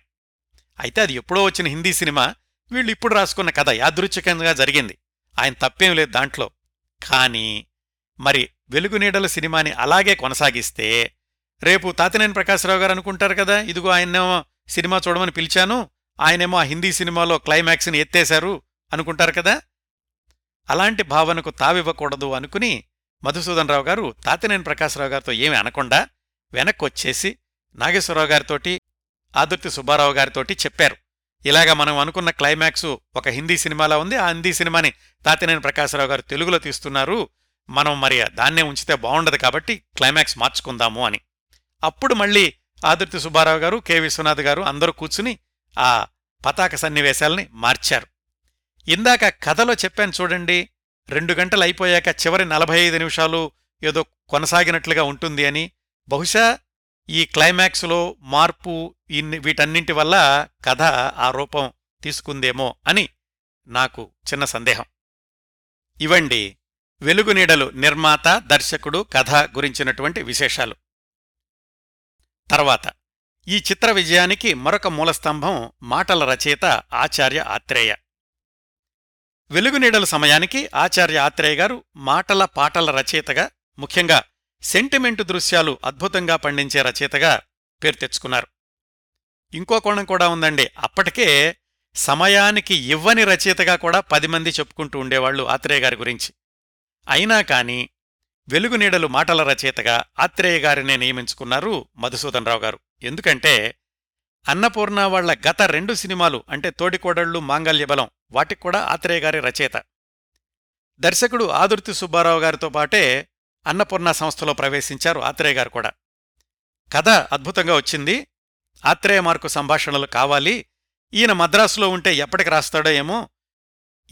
అయితే అది ఎప్పుడో వచ్చిన హిందీ సినిమా వీళ్ళు ఇప్పుడు రాసుకున్న కథ యాదృచ్ఛికంగా జరిగింది. ఆయన తప్పేం లేదు దాంట్లో. కానీ మరి వెలుగునీడల సినిమాని అలాగే కొనసాగిస్తే రేపు తాతినేని ప్రకాశ్రావు గారు అనుకుంటారు కదా ఇదిగో ఆయన్నేమో సినిమా చూడమని పిలిచాను ఆయనేమో ఆ హిందీ సినిమాలో క్లైమాక్స్ని ఎత్తేశారు అనుకుంటారు కదా? అలాంటి భావనకు తావివ్వకూడదు అనుకుని మధుసూదన్ రావు గారు తాతినేని ప్రకాశ్రావు గారితో ఏమి అనకుండా వెనక్కొచ్చేసి నాగేశ్వరరావు గారితోటి ఆదుర్తి సుబ్బారావు గారితోటి చెప్పారు. ఇలాగా మనం అనుకున్న క్లైమాక్స్ ఒక హిందీ సినిమాలా ఉంది. ఆ హిందీ సినిమాని తాతినేని ప్రకాశరావు గారు తెలుగులో తీస్తున్నారు. మనం మరి దాన్నే ఉంచితే బాగుండదు కాబట్టి క్లైమాక్స్ మార్చుకుందాము అని. అప్పుడు మళ్ళీ ఆదుర్తి సుబ్బారావు గారు కె. విశ్వనాథ్ గారు అందరూ కూర్చుని ఆ పతాక సన్నివేశాల్ని మార్చారు. ఇందాక కథలో చెప్పాను చూడండి రెండు గంటలు అయిపోయాక చివరి నలభై ఐదు నిమిషాలు ఏదో కొనసాగినట్లుగా ఉంటుంది అని. బహుశా ఈ క్లైమాక్స్లో మార్పు ఇన్ని వీటన్నింటి వల్ల కథ ఆ రూపం తీసుకుందేమో అని నాకు చిన్న సందేహం. ఇవండి వెలుగునీడలు నిర్మాత దర్శకుడు కథ గురించినటువంటి విశేషాలు. తర్వాత ఈ చిత్ర విజయానికి మరొక మూలస్తంభం మాటల రచయిత ఆచార్య ఆత్రేయ. వెలుగునీడల సమయానికి ఆచార్య ఆత్రేయ గారు మాటల పాటల రచయితగా ముఖ్యంగా సెంటిమెంటు దృశ్యాలు అద్భుతంగా పండించే రచయితగా పేరు తెచ్చుకున్నారు. ఇంకో కోణం కూడా ఉందండి. అప్పటికే సమయానికి ఇవ్వని రచయితగా కూడా పది మంది చెప్పుకుంటూ ఉండేవాళ్ళు ఆత్రేయ గారి గురించి. అయినా కాని వెలుగునీడలు మాటల రచయితగా ఆత్రేయ గారినే నియమించుకున్నారు మధుసూదన్ రావు గారు. ఎందుకంటే అన్నపూర్ణ వాళ్ళ గత రెండు సినిమాలు అంటే తోడికోడళ్ళు మాంగల్యబలం వాటికి కూడా ఆత్రేయ గారి రచయిత. దర్శకుడు ఆదుర్తి సుబ్బారావు గారితో పాటే అన్నపూర్ణ సంస్థలో ప్రవేశించారు ఆత్రేయ గారు కూడా. కథ అద్భుతంగా వచ్చింది. ఆత్రేయ మార్కు సంభాషణలు కావాలి. ఈయన మద్రాసులో ఉంటే ఎప్పటికి రాస్తాడో ఏమో.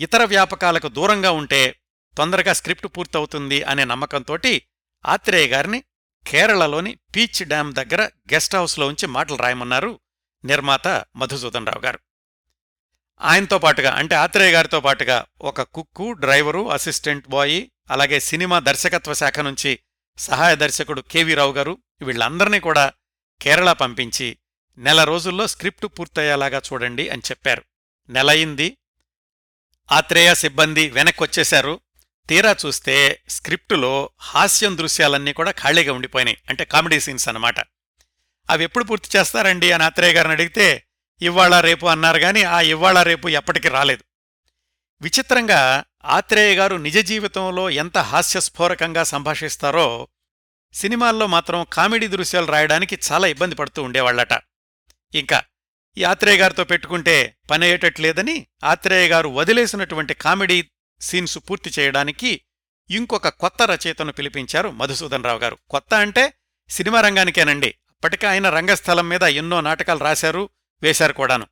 ఇతర వ్యాపకాలకు దూరంగా ఉంటే తొందరగా స్క్రిప్ట్ పూర్తవుతుంది అనే నమ్మకంతోటి ఆత్రేయ గారిని కేరళలోని పీచ్ డ్యాం దగ్గర గెస్ట్ హౌస్లో ఉంచి మాటలు రాయమన్నారు నిర్మాత మధుసూదన్ రావు గారు. ఆయనతో పాటుగా అంటే ఆత్రేయ గారితో పాటుగా ఒక కుక్కు డ్రైవరు అసిస్టెంట్ బాయ్ అలాగే సినిమా దర్శకత్వ శాఖ నుంచి సహాయ దర్శకుడు కెవి రావు గారు వీళ్ళందర్నీ కూడా కేరళ పంపించి నెల రోజుల్లో స్క్రిప్టు పూర్తయ్యేలాగా చూడండి అని చెప్పారు. నెలయింది ఆత్రేయ సిబ్బంది వెనక్కొచ్చేశారు. తీరా చూస్తే స్క్రిప్టులో హాస్యం దృశ్యాలన్నీ కూడా ఖాళీగా ఉండిపోయినాయి. అంటే కామెడీ సీన్స్ అన్నమాట. అవి ఎప్పుడు పూర్తి చేస్తారండి అని ఆత్రేయ గారిని అడిగితే ఇవాళ రేపు అన్నారు గాని ఆ ఇవ్వాళ రేపు ఎప్పటికీ రాలేదు. విచిత్రంగా ఆత్రేయ గారు నిజ జీవితంలో ఎంత హాస్యస్ఫోరకంగా సంభాషిస్తారో సినిమాల్లో మాత్రం కామెడీ దృశ్యాలు రాయడానికి చాలా ఇబ్బంది పడుతూ ఉండేవాళ్ళట ఇంకా ఈ ఆత్రేయ గారితో పెట్టుకుంటే పనయ్యేటట్లేదని ఆత్రేయ గారు వదిలేసినటువంటి కామెడీ సీన్స్ పూర్తి చేయడానికి ఇంకొక కొత్త రచయితను పిలిపించారు మధుసూదన్ రావు గారు. కొత్త అంటే సినిమా రంగానికేనండి. అప్పటికే ఆయన రంగస్థలం మీద ఎన్నో నాటకాలు రాశారు వేశారు కూడాను.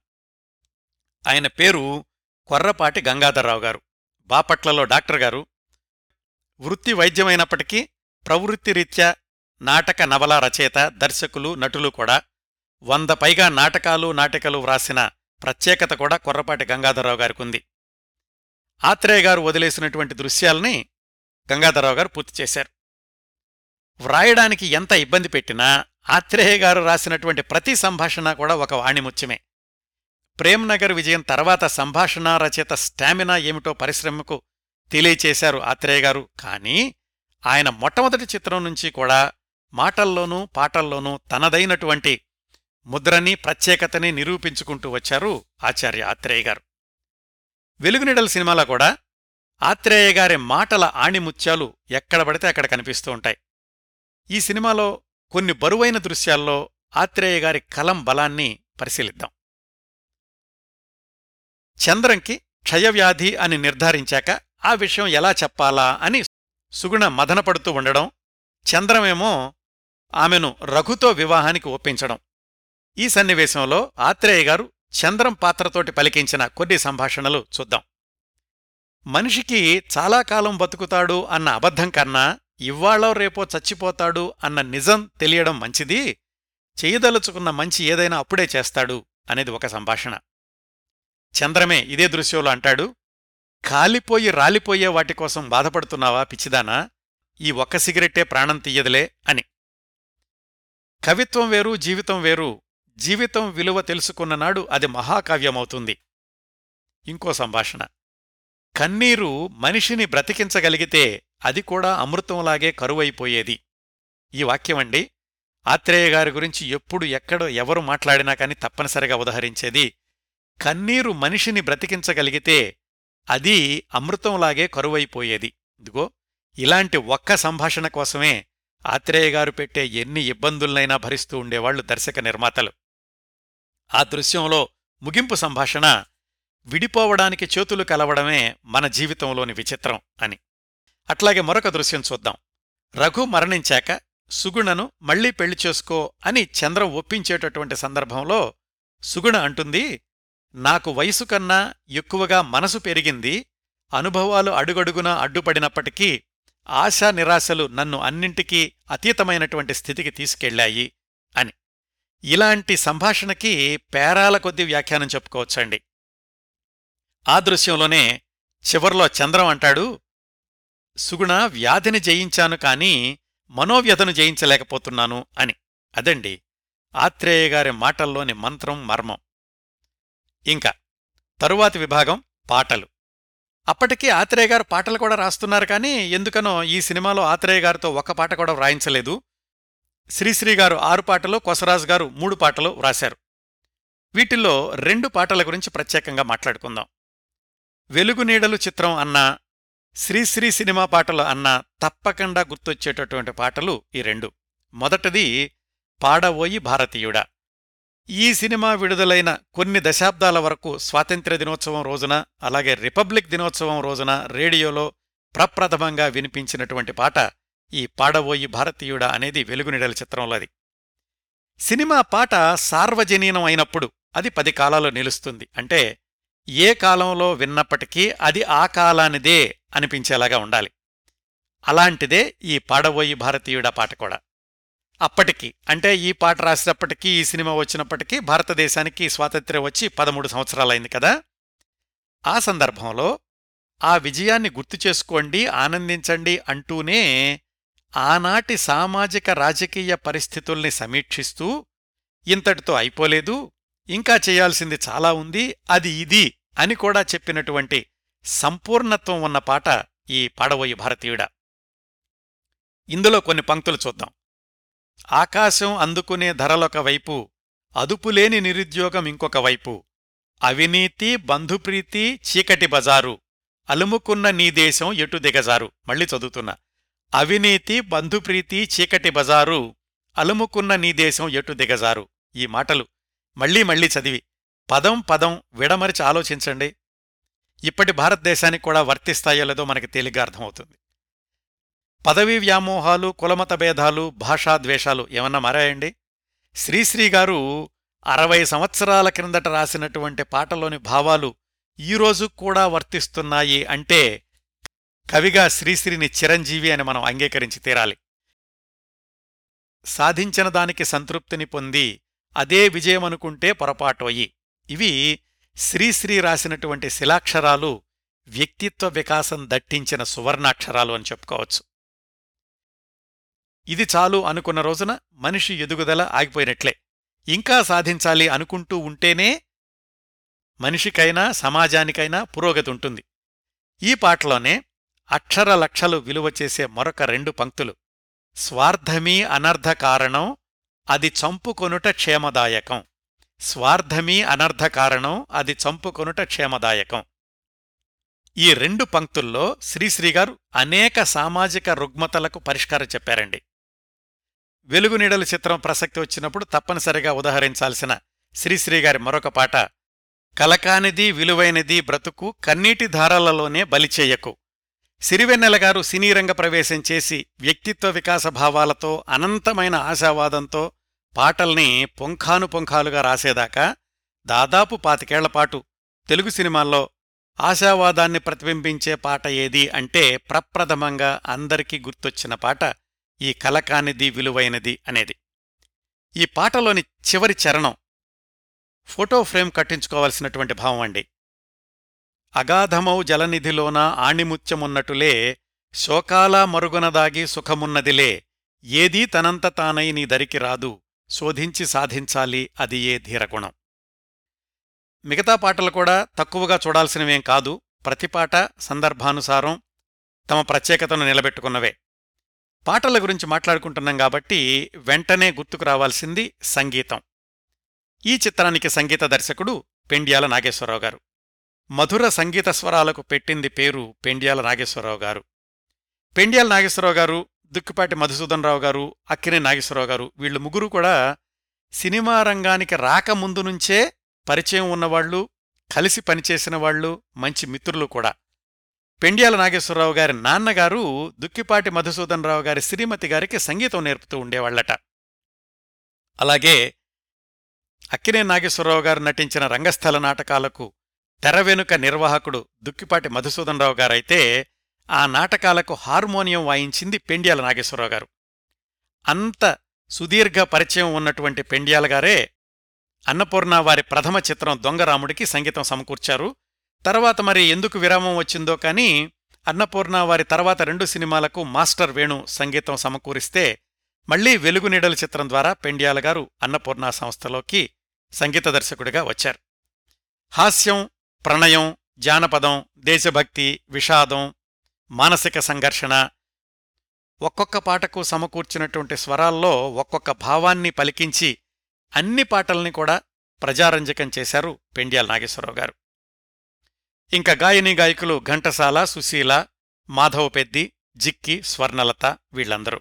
ఆయన పేరు కొర్రపాటి గంగాధర్రావు గారు. బాపట్లలో డాక్టర్ గారు వృత్తి వైద్యమైనప్పటికీ ప్రవృత్తి రీత్యా నాటక నవల రచయిత దర్శకులు నటులు కూడా వంద పైగా నాటకాలు నాటికలు వ్రాసిన ప్రత్యేకత కూడా కొర్రపాటి గంగాధరరావు గారికుంది. ఆత్రేయ గారు వదిలేసినటువంటి దృశ్యాల్ని గంగాధరరావు గారు పూర్తి చేశారు. వ్రాయడానికి ఎంత ఇబ్బంది పెట్టినా ఆత్రేయ గారు రాసినటువంటి ప్రతి సంభాషణ కూడా ఒక వాణిముత్యమే. ప్రేమ్నగర్ విజయం తర్వాత సంభాషణ రచయిత స్టామినా ఏమిటో పరిశ్రమకు తెలియచేశారు ఆత్రేయ గారు. కానీ ఆయన మొట్టమొదటి చిత్రం నుంచి కూడా మాటల్లోనూ పాటల్లోనూ తనదైనటువంటి ముద్రని ప్రత్యేకతని నిరూపించుకుంటూ వచ్చారు ఆచార్య ఆత్రేయ గారు. వెలుగునిడల సినిమాలో కూడా ఆత్రేయ గారి మాటల ఆణిముత్యాలు ఎక్కడ పడితే అక్కడ కనిపిస్తూ ఉంటాయి. ఈ సినిమాలో కొన్ని బరువైన దృశ్యాల్లో ఆత్రేయ గారి కలం బలాన్ని పరిశీలిద్దాం. చంద్రంకి క్షయవ్యాధి అని నిర్ధారించాక ఆ విషయం ఎలా చెప్పాలా అని సుగుణ మదనపడుతూ ఉండడం చంద్రమేమో ఆమెను రఘుతో వివాహానికి ఒప్పించడం. ఈ సన్నివేశంలో ఆత్రేయ గారు చంద్రం పాత్రతోటి పలికించిన కొన్ని సంభాషణలు చూద్దాం. మనిషికి చాలా కాలం బతుకుతాడు అన్న అబద్ధం కన్నా ఇవ్వాళో రేపో చచ్చిపోతాడు అన్న నిజం తెలియడం మంచిది చేయదలుచుకున్న మంచి ఏదైనా అప్పుడే చేస్తాడు అనేది ఒక సంభాషణ. చంద్రమే ఇదే దృశ్యంలో అంటాడు. కాలిపోయి రాలిపోయే వాటి కోసం బాధపడుతున్నావా పిచ్చిదానా? ఈ ఒక్క సిగరెట్టే ప్రాణం తీయదులే అని. కవిత్వం వేరు జీవితం వేరు. జీవితం విలువ తెలుసుకున్న నాడు అది మహాకావ్యమవుతుంది. ఇంకో సంభాషణ. కన్నీరు మనిషిని బ్రతికించగలిగితే అది కూడా అమృతంలాగే కరువైపోయేది. ఈ వాక్యమండి ఆత్రేయ గారి గురించి ఎప్పుడు ఎక్కడ ఎవరు మాట్లాడినా కాని తప్పనిసరిగా ఉదహరించేది కన్నీరు మనిషిని బ్రతికించగలిగితే అది అమృతంలాగే కరువైపోయేది. ఇదిగో ఇలాంటి ఒక్క సంభాషణ కోసమే ఆత్రేయ గారు పెట్టే ఎన్ని ఇబ్బందుల్నైనా భరిస్తూ ఉండేవాళ్ళు దర్శక నిర్మాతలు. ఆ దృశ్యంలో ముగింపు సంభాషణ విడిపోవడానికి చేతులు కలవడమే మన జీవితంలోని విచిత్రం అని. అట్లాగే మరొక దృశ్యం చూద్దాం. రఘు మరణించాక సుగుణను మళ్ళీ పెళ్ళి చేసుకో అని చంద్రం ఒప్పించేటటువంటి సందర్భంలో సుగుణ అంటుంది నాకు వయసు కన్నా ఎక్కువగా మనసు పెరిగింది అనుభవాలు అడుగడుగునా అడ్డుపడినప్పటికీ ఆశా నిరాశలు నన్ను అన్నింటికీ అతీతమైనటువంటి స్థితికి తీసుకెళ్ళాయి అని. ఇలాంటి సంభాషణకి పేరాల కొద్ది వ్యాఖ్యానం చెప్పుకోవచ్చండి. ఆ దృశ్యంలోనే చివర్లో చంద్రం అంటాడు సుగుణ వ్యాధిని జయించాను కాని మనోవ్యధను జయించలేకపోతున్నాను అని. అదండి ఆత్రేయ గారి మాటల్లోని మంత్రం మర్మం. ఇంకా తరువాతి విభాగం పాటలు. అప్పటికీ ఆత్రేయ గారు పాటలు కూడా రాస్తున్నారు కానీ ఎందుకనో ఈ సినిమాలో ఆత్రేయ గారితో ఒక్క పాట కూడా వ్రాయించలేదు. శ్రీశ్రీ గారు ఆరు పాటలు కొసరాజు గారు మూడు పాటలు వ్రాశారు. వీటిల్లో రెండు పాటల గురించి ప్రత్యేకంగా మాట్లాడుకుందాం. వెలుగునీడలు చిత్రం అన్నా శ్రీశ్రీ సినిమా పాటలు అన్నా తప్పకుండా గుర్తొచ్చేటటువంటి పాటలు ఈ రెండు. మొదటిది పాడవోయి భారతీయుడా. ఈ సినిమా విడుదలైన కొన్ని దశాబ్దాల వరకు స్వాతంత్ర్య దినోత్సవం రోజున అలాగే రిపబ్లిక్ దినోత్సవం రోజున రేడియోలో ప్రప్రథమంగా వినిపించినటువంటి పాట ఈ పాడవోయి భారతీయుడా అనేది వెలుగునిడల చిత్రంలోది సినిమా పాట సార్వజనీనం అయినప్పుడు అది పది కాలాలు నిలుస్తుంది. అంటే ఏ కాలంలో విన్నప్పటికీ అది ఆ కాలానిదే అనిపించేలాగా ఉండాలి. అలాంటిదే ఈ పాడబోయి భారతీయుడా పాట కూడా. అప్పటికి అంటే ఈ పాట రాసినప్పటికీ ఈ సినిమా వచ్చినప్పటికీ భారతదేశానికి స్వాతంత్ర్యం వచ్చి పదమూడు సంవత్సరాలైంది కదా? ఆ సందర్భంలో ఆ విజయాన్ని గుర్తు చేసుకోండి ఆనందించండి అంటూనే ఆనాటి సామాజిక రాజకీయ పరిస్థితుల్ని సమీక్షిస్తూ ఇంతటితో అయిపోలేదు ఇంకా చేయాల్సింది చాలా ఉంది అది ఇది అని కూడా చెప్పినటువంటి సంపూర్ణత్వం ఉన్న పాట ఈ పాడవోయి భారతీయుడా. ఇందులో కొన్ని పంక్తులు చూద్దాం. ఆకాశం అందుకునే ధరలొక వైపు అదుపులేని నిరుద్యోగం ఇంకొక వైపు. అవినీతి బంధుప్రీతి చీకటి బజారు. అలుముకున్న నీ దేశం ఎటు దిగజారు? మళ్ళీ చదువుతున్నా. అవినీతి బంధుప్రీతి చీకటి బజారు అలుముకున్న నీ దేశం ఎటు దిగజారు? ఈ మాటలు. మళ్ళీ మళ్ళీ చదివి. పదం పదం విడమరిచి ఆలోచించండి. ఇప్పటి భారతదేశానికి కూడా వర్తిస్తాయో లేదో మనకి తేలిగ్గా అర్థమవుతుంది. పదవీ వ్యామోహాలు కులమత భేదాలు భాషాద్వేషాలు ఏమన్నా మారాయండి? శ్రీశ్రీ గారు అరవై సంవత్సరాల క్రిందట రాసినటువంటి పాటలోని భావాలు ఈరోజు కూడా వర్తిస్తున్నాయి అంటే కవిగా శ్రీశ్రీని చిరంజీవి అని మనం అంగీకరించి తీరాలి. సాధించిన దానికి సంతృప్తిని పొంది అదే విజయమనుకుంటే పొరపాటోయి. ఇవి శ్రీశ్రీ రాసినటువంటి శిలాక్షరాలు వ్యక్తిత్వ వికాసం దట్టించిన సువర్ణాక్షరాలు అని చెప్పుకోవచ్చు. ఇది చాలు అనుకున్న రోజున మనిషి ఎదుగుదల ఆగిపోయినట్లే. ఇంకా సాధించాలి అనుకుంటూ ఉంటేనే మనిషికైనా సమాజానికైనా పురోగతి ఉంటుంది. ఈ పాటలోనే అక్షర లక్షలు విలువ చేసే మరొక రెండు పంక్తులు. స్వార్థమీ అనర్ధ కారణం అది చంపుకొనుట క్షేమదాయకం. స్వార్థమీ అనర్ధ కారణం అది చంపుకొనుట క్షేమదాయకం. ఈ రెండు పంక్తుల్లో శ్రీశ్రీగారు అనేక సామాజిక రుగ్మతలకు పరిష్కారం చెప్పారండి. వెలుగునీడల చిత్రం ప్రసక్తి వచ్చినప్పుడు తప్పనిసరిగా ఉదహరించాల్సిన శ్రీశ్రీగారి మరొక పాట కలకానిది విలువైనది బ్రతుకు కన్నీటి ధారలలోనే బలిచేయకు సిరివెన్నెలగారు సినీరంగ సినీ రంగ ప్రవేశం చేసి వ్యక్తిత్వ వికాస భావాలతో అనంతమైన ఆశావాదంతో పాటల్ని పొంఖాను పొంఖాలుగా రాసేదాకా దాదాపు పాతికేళ్ళపాటు తెలుగు సినిమాల్లో ఆశావాదాన్ని ప్రతిబింబించే పాట ఏది అంటే ప్రప్రథమంగా అందరికీ గుర్తొచ్చిన పాట ఈ కలకానిది విలువైనది అనేది. ఈ పాటలోని చివరి చరణం ఫోటో ఫ్రేమ్ కట్టించుకోవాల్సినటువంటి భావం అండి. అగాధమౌ జలనిధిలోన ఆణిముత్యమున్నటులే శోకాల మరుగునదాగి సుఖమున్నదిలే ఏదీ తనంత తానై నీ దరికి రాదు శోధించి సాధించాలి అది ఏ ధీరగుణం. మిగతా పాటలు కూడా తక్కువగా చూడాల్సినవేం కాదు ప్రతి పాట సందర్భానుసారం తమ ప్రత్యేకతను నిలబెట్టుకున్నవే. పాటల గురించి మాట్లాడుకుంటున్నాం కాబట్టి వెంటనే గుర్తుకు రావాల్సింది సంగీతం. ఈ చిత్రానికి సంగీత దర్శకుడు పెండ్యాల నాగేశ్వరరావు గారు. మధుర సంగీత స్వరాలకు పెట్టింది పేరు పెండ్యాల నాగేశ్వరరావు గారు. పెండ్యాల నాగేశ్వరరావు గారు దుక్కిపాటి మధుసూదన్ రావు గారు అక్కినే నాగేశ్వరరావు గారు వీళ్ళు ముగ్గురు కూడా సినిమా రంగానికి రాకముందు నుంచే పరిచయం ఉన్నవాళ్ళు కలిసి పనిచేసిన వాళ్ళు మంచి మిత్రులు కూడా. పెండ్యాల నాగేశ్వరరావు గారి నాన్నగారు దుక్కిపాటి మధుసూదన్ రావు గారి శ్రీమతి గారికి సంగీతం నేర్పుతూ ఉండేవాళ్ళట అలాగే అక్కినే నాగేశ్వరరావు గారు నటించిన రంగస్థల నాటకాలకు తెర వెనుక నిర్వాహకుడు దుక్కిపాటి మధుసూదన్ రావు గారైతే ఆ నాటకాలకు హార్మోనియం వాయించింది పెండ్యాల నాగేశ్వరరావు గారు. అంత సుదీర్ఘ పరిచయం ఉన్నటువంటి పెండ్యాల గారే అన్నపూర్ణ వారి ప్రథమ చిత్రం దొంగరాముడికి సంగీతం సమకూర్చారు. తర్వాత మరి ఎందుకు విరామం వచ్చిందో కానీ అన్నపూర్ణ వారి తర్వాత రెండు సినిమాలకు మాస్టర్ వేణు సంగీతం సమకూరిస్తే మళ్ళీ వెలుగునీడల చిత్రం ద్వారా పెండ్యాల గారు అన్నపూర్ణ సంస్థలోకి సంగీత దర్శకుడిగా వచ్చారు. హాస్యం ప్రణయం జానపదం దేశభక్తి విషాదం మానసిక సంఘర్షణ ఒక్కొక్క పాటకు సమకూర్చినటువంటి స్వరాల్లో ఒక్కొక్క భావాన్ని పలికించి అన్ని పాటల్ని కూడా ప్రజారంజకం చేశారు పెండ్యాల నాగేశ్వరరావు గారు. ఇంకా గాయని గాయకులు ఘంటసాల సుశీల మాధవ పెద్ది జిక్కి స్వర్ణలత వీళ్ళందరూ.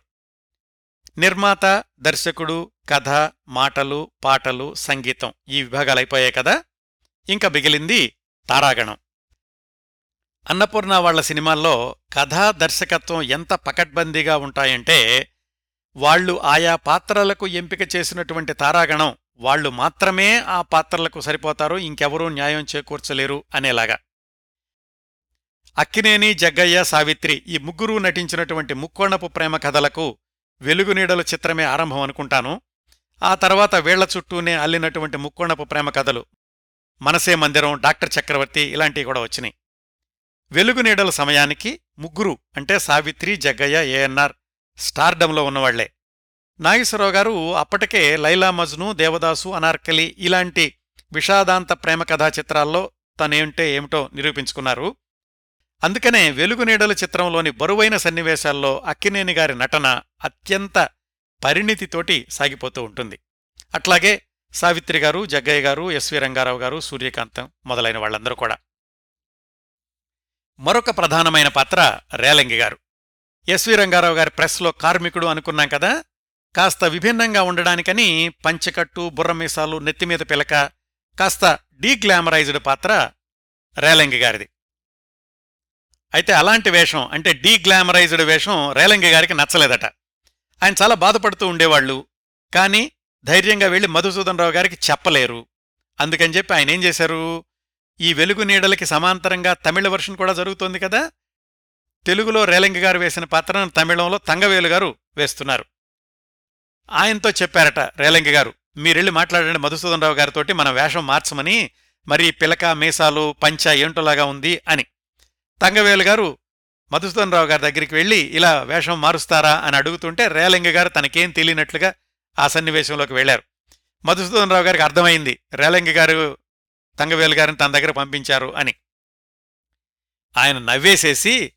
నిర్మాత దర్శకుడు కథ మాటలు పాటలు సంగీతం ఈ విభాగాలైపోయాయి కదా? ఇంకా మిగిలింది తారాగణం. అన్నపూర్ణ వాళ్ళ సినిమాల్లో కథా దర్శకత్వం ఎంత పకడ్బందీగా ఉంటాయంటే వాళ్ళు ఆయా పాత్రలకు ఎంపిక చేసినటువంటి తారాగణం వాళ్ళు మాత్రమే ఆ పాత్రలకు సరిపోతారు ఇంకెవరూ న్యాయం చేకూర్చలేరు అనేలాగా. అక్కినేని జగ్గయ్య సావిత్రి ఈ ముగ్గురూ నటించినటువంటి ముక్కోణపు ప్రేమ కథలకు వెలుగునీడలు చిత్రమే ఆరంభం అనుకుంటాను. ఆ తర్వాత వేళ్ళ చుట్టూనే అల్లినటువంటి ముక్కోణపు ప్రేమ కథలు. మనసే మందిరం డాక్టర్ చక్రవర్తి ఇలాంటివి కూడా వచ్చినాయి. వెలుగునీడల సమయానికి ముగ్గురు అంటే సావిత్రి జగ్గయ్య ఏఎన్ఆర్ స్టార్డంలో ఉన్నవాళ్ళే. నాగేశ్వరరావు గారు అప్పటికే లైలా మజ్ను దేవదాసు అనార్కలి ఇలాంటి విషాదాంత ప్రేమ కథా చిత్రాల్లో తనేంటే ఏమిటో నిరూపించుకున్నారు. అందుకనే వెలుగునీడలు చిత్రంలోని బరువైన సన్నివేశాల్లో అక్కినేని గారి నటన అత్యంత పరిణితితోటి సాగిపోతూ ఉంటుంది. అట్లాగే సావిత్రి గారు జగ్గయ్య గారు ఎస్వి రంగారావు గారు సూర్యకాంతం మొదలైన వాళ్ళందరూ కూడా. మరొక ప్రధానమైన పాత్ర రేలంగి గారు. ఎస్వి రంగారావు గారి ప్రెస్లో కార్మికుడు అనుకున్నాం కదా? కాస్త విభిన్నంగా ఉండడానికని పంచెకట్టు బుర్రమీసాలు నెత్తిమీద పిలక కాస్త డీగ్లామరైజ్డ్ పాత్ర రేలంగి గారిది. అయితే అలాంటి వేషం అంటే డీ గ్లామరైజ్డ్ వేషం రేలంగి గారికి నచ్చలేదట. ఆయన చాలా బాధపడుతూ ఉండేవాళ్ళు కానీ ధైర్యంగా వెళ్ళి మధుసూదన్ రావు గారికి చెప్పలేరు. అందుకని చెప్పి ఆయన ఏం చేశారు? ఈ వెలుగు నీడలకి సమాంతరంగా తమిళ వర్షన్ కూడా జరుగుతోంది కదా? తెలుగులో రేలంగి గారు వేసిన పాత్రను తమిళంలో తంగవేలు గారు వేస్తున్నారు. ఆయనతో చెప్పారట రేలంగి గారు మీరెళ్ళి మాట్లాడండి మధుసూదన్ రావు గారితోటి మన వేషం మార్చమని మరి పిలక మీసాలు పంచ ఏంటోలాగా ఉంది అని. తంగవేలు గారు మధుసూదన్ రావు గారి దగ్గరికి వెళ్ళి ఇలా వేషం మారుస్తారా? అని అడుగుతుంటే రేలంగి గారు తనకేం తెలియనట్లుగా ఆ సన్నివేశంలోకి వెళ్ళారు మధుసూదన్ రావు గారికి అర్థమైంది రేలంగి గారు తంగవేలు గారిని తన దగ్గర పంపించారు అని. ఆయన నవ్వేసేసి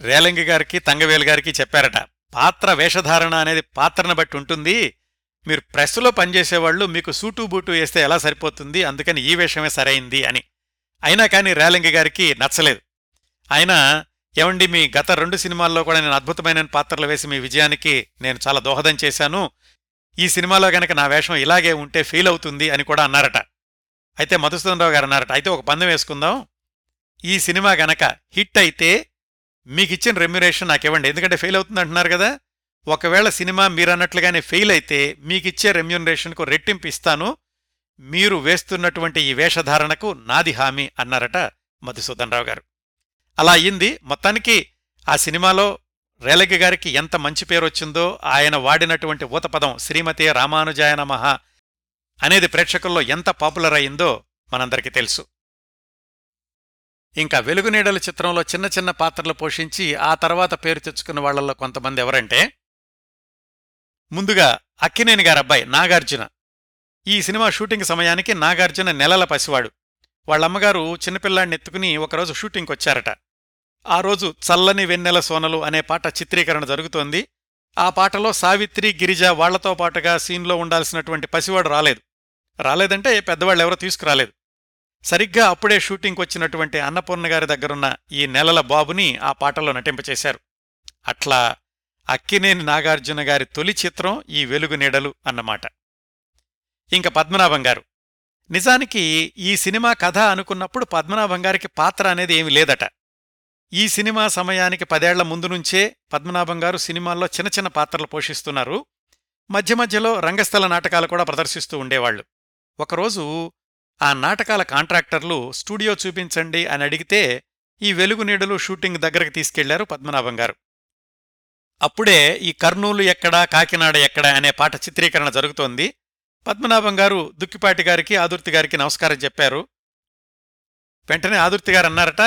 రేలంగి గారికి తంగవేలు గారికి చెప్పారట పాత్ర వేషధారణ అనేది పాత్రను బట్టి ఉంటుంది. మీరు ప్రెస్లో పనిచేసేవాళ్ళు మీకు సూటు బూటు వేస్తే ఎలా సరిపోతుంది? అందుకని ఈ వేషమే సరైంది అని. అయినా కానీ రేలంగి గారికి నచ్చలేదు. ఆయన ఏమండి మీ గత రెండు సినిమాల్లో కూడా నేను అద్భుతమైన పాత్రలు వేసి మీ విజయానికి నేను చాలా దోహదం చేశాను. ఈ సినిమాలో గనక నా వేషం ఇలాగే ఉంటే ఫీల్ అవుతుంది అని కూడా అన్నారట. అయితే మధుసూదన్ రావు గారు అన్నారట అయితే ఒక పందెం వేసుకుందాం. ఈ సినిమా గనక హిట్ అయితే మీకిచ్చిన రెమ్యురేషన్ నాకివ్వండి. ఎందుకంటే ఫెయిల్ అవుతుంది అంటున్నారు కదా. ఒకవేళ సినిమా మీరన్నట్లుగానే ఫెయిల్ అయితే మీకిచ్చే రెమ్యునరేషన్కు రెట్టింపు ఇస్తాను. మీరు వేస్తున్నటువంటి ఈ వేషధారణకు నాది హామీ అన్నారట మధుసూదన్ రావు గారు. అలా అయింది మొత్తానికి ఆ సినిమాలో రేలగి గారికి ఎంత మంచి పేరు వచ్చిందో ఆయన వాడినటువంటి ఊతపదం శ్రీమతి రామానుజాయ నమః అనేది ప్రేక్షకుల్లో ఎంత పాపులర్ అయిందో మనందరికీ తెలుసు. ఇంకా వెలుగునీడల చిత్రంలో చిన్న చిన్న పాత్రలు పోషించి ఆ తర్వాత పేరు తెచ్చుకున్న వాళ్ళలో కొంతమంది ఎవరంటే ముందుగా అక్కినేని గారబ్బాయి నాగార్జున. ఈ సినిమా షూటింగ్ సమయానికి నాగార్జున నెలల పసివాడు. వాళ్ళమ్మగారు చిన్నపిల్లాడిని ఎత్తుకుని ఒకరోజు షూటింగ్కి వచ్చారట. ఆ రోజు చల్లని వెన్నెల సోనలు అనే పాట చిత్రీకరణ జరుగుతోంది. ఆ పాటలో సావిత్రి గిరిజ వాళ్ళతో పాటుగా సీన్లో ఉండాల్సినటువంటి పసివాడు రాలేదు. రాలేదంటే పెద్దవాళ్ళెవరో తీసుకురాలేదు. సరిగ్గా అప్పుడే షూటింగ్కి వచ్చినటువంటి అన్నపూర్ణ గారి దగ్గరున్న ఈ నెలల బాబుని ఆ పాటలో నటింపచేశారు అట్లా అక్కినేని నాగార్జున గారి తొలి చిత్రం ఈ వెలుగు నీడలు అన్నమాట. ఇంక పద్మనాభం గారు. నిజానికి ఈ సినిమా కథ అనుకున్నప్పుడు పద్మనాభం గారికి పాత్ర అనేది ఏమీ లేదట. ఈ సినిమా సమయానికి పదేళ్ళ ముందు నుంచే పద్మనాభం గారు సినిమాల్లో చిన్న చిన్న పాత్రలు పోషిస్తున్నారు. మధ్య మధ్యలో రంగస్థల నాటకాలు కూడా ప్రదర్శిస్తూ ఉండేవాళ్ళు ఒకరోజు ఆ నాటకాల కాంట్రాక్టర్లు స్టూడియో చూపించండి అని అడిగితే ఈ వెలుగు నీడలు షూటింగ్ దగ్గరకు తీసుకెళ్ళారు పద్మనాభం గారు. అప్పుడే ఈ కర్నూలు ఎక్కడా కాకినాడ ఎక్కడా అనే పాట చిత్రీకరణ జరుగుతోంది. పద్మనాభం గారు దుక్కిపాటి గారికి ఆదుర్తి గారికి నమస్కారం చెప్పారు. వెంటనే ఆదుర్తి గారు అన్నారట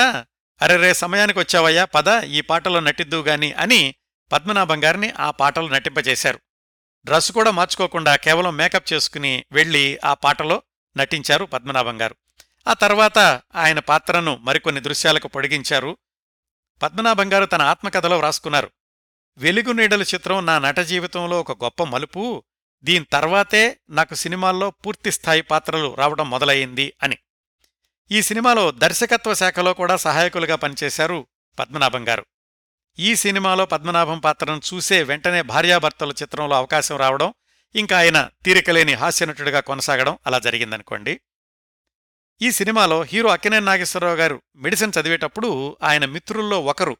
అరే రే సమయానికి వచ్చావయ్యా పద ఈ పాటలో నటిద్దు గాని అని పద్మనాభం గారిని ఆ పాటలో నటింపజేశారు. డ్రెస్ కూడా మార్చుకోకుండా కేవలం మేకప్ చేసుకుని వెళ్ళి ఆ పాటలో నటించారు పద్మనాభం గారు. ఆ తర్వాత ఆయన పాత్రను మరికొన్ని దృశ్యాలకు పొడిగించారు. పద్మనాభం గారు తన ఆత్మకథలో వ్రాసుకున్నారు వెలుగు నీడల చిత్రం నా నట జీవితంలో ఒక గొప్ప మలుపు దీని తర్వాతే నాకు సినిమాల్లో పూర్తిస్థాయి పాత్రలు రావడం మొదలయ్యింది అని. ఈ సినిమాలో దర్శకత్వ శాఖలో కూడా సహాయకులుగా పనిచేశారు పద్మనాభం గారు. ఈ సినిమాలో పద్మనాభం పాత్రను చూసే వెంటనే భార్యాభర్తల చిత్రంలో అవకాశం రావడం ఇంకా ఆయన తీరికలేని హాస్యనటుడిగా కొనసాగడం అలా జరిగిందనుకోండి. ఈ సినిమాలో హీరో అక్కినేని నాగేశ్వరరావు గారు మెడిసిన్ చదివేటప్పుడు ఆయన మిత్రుల్లో ఒకరు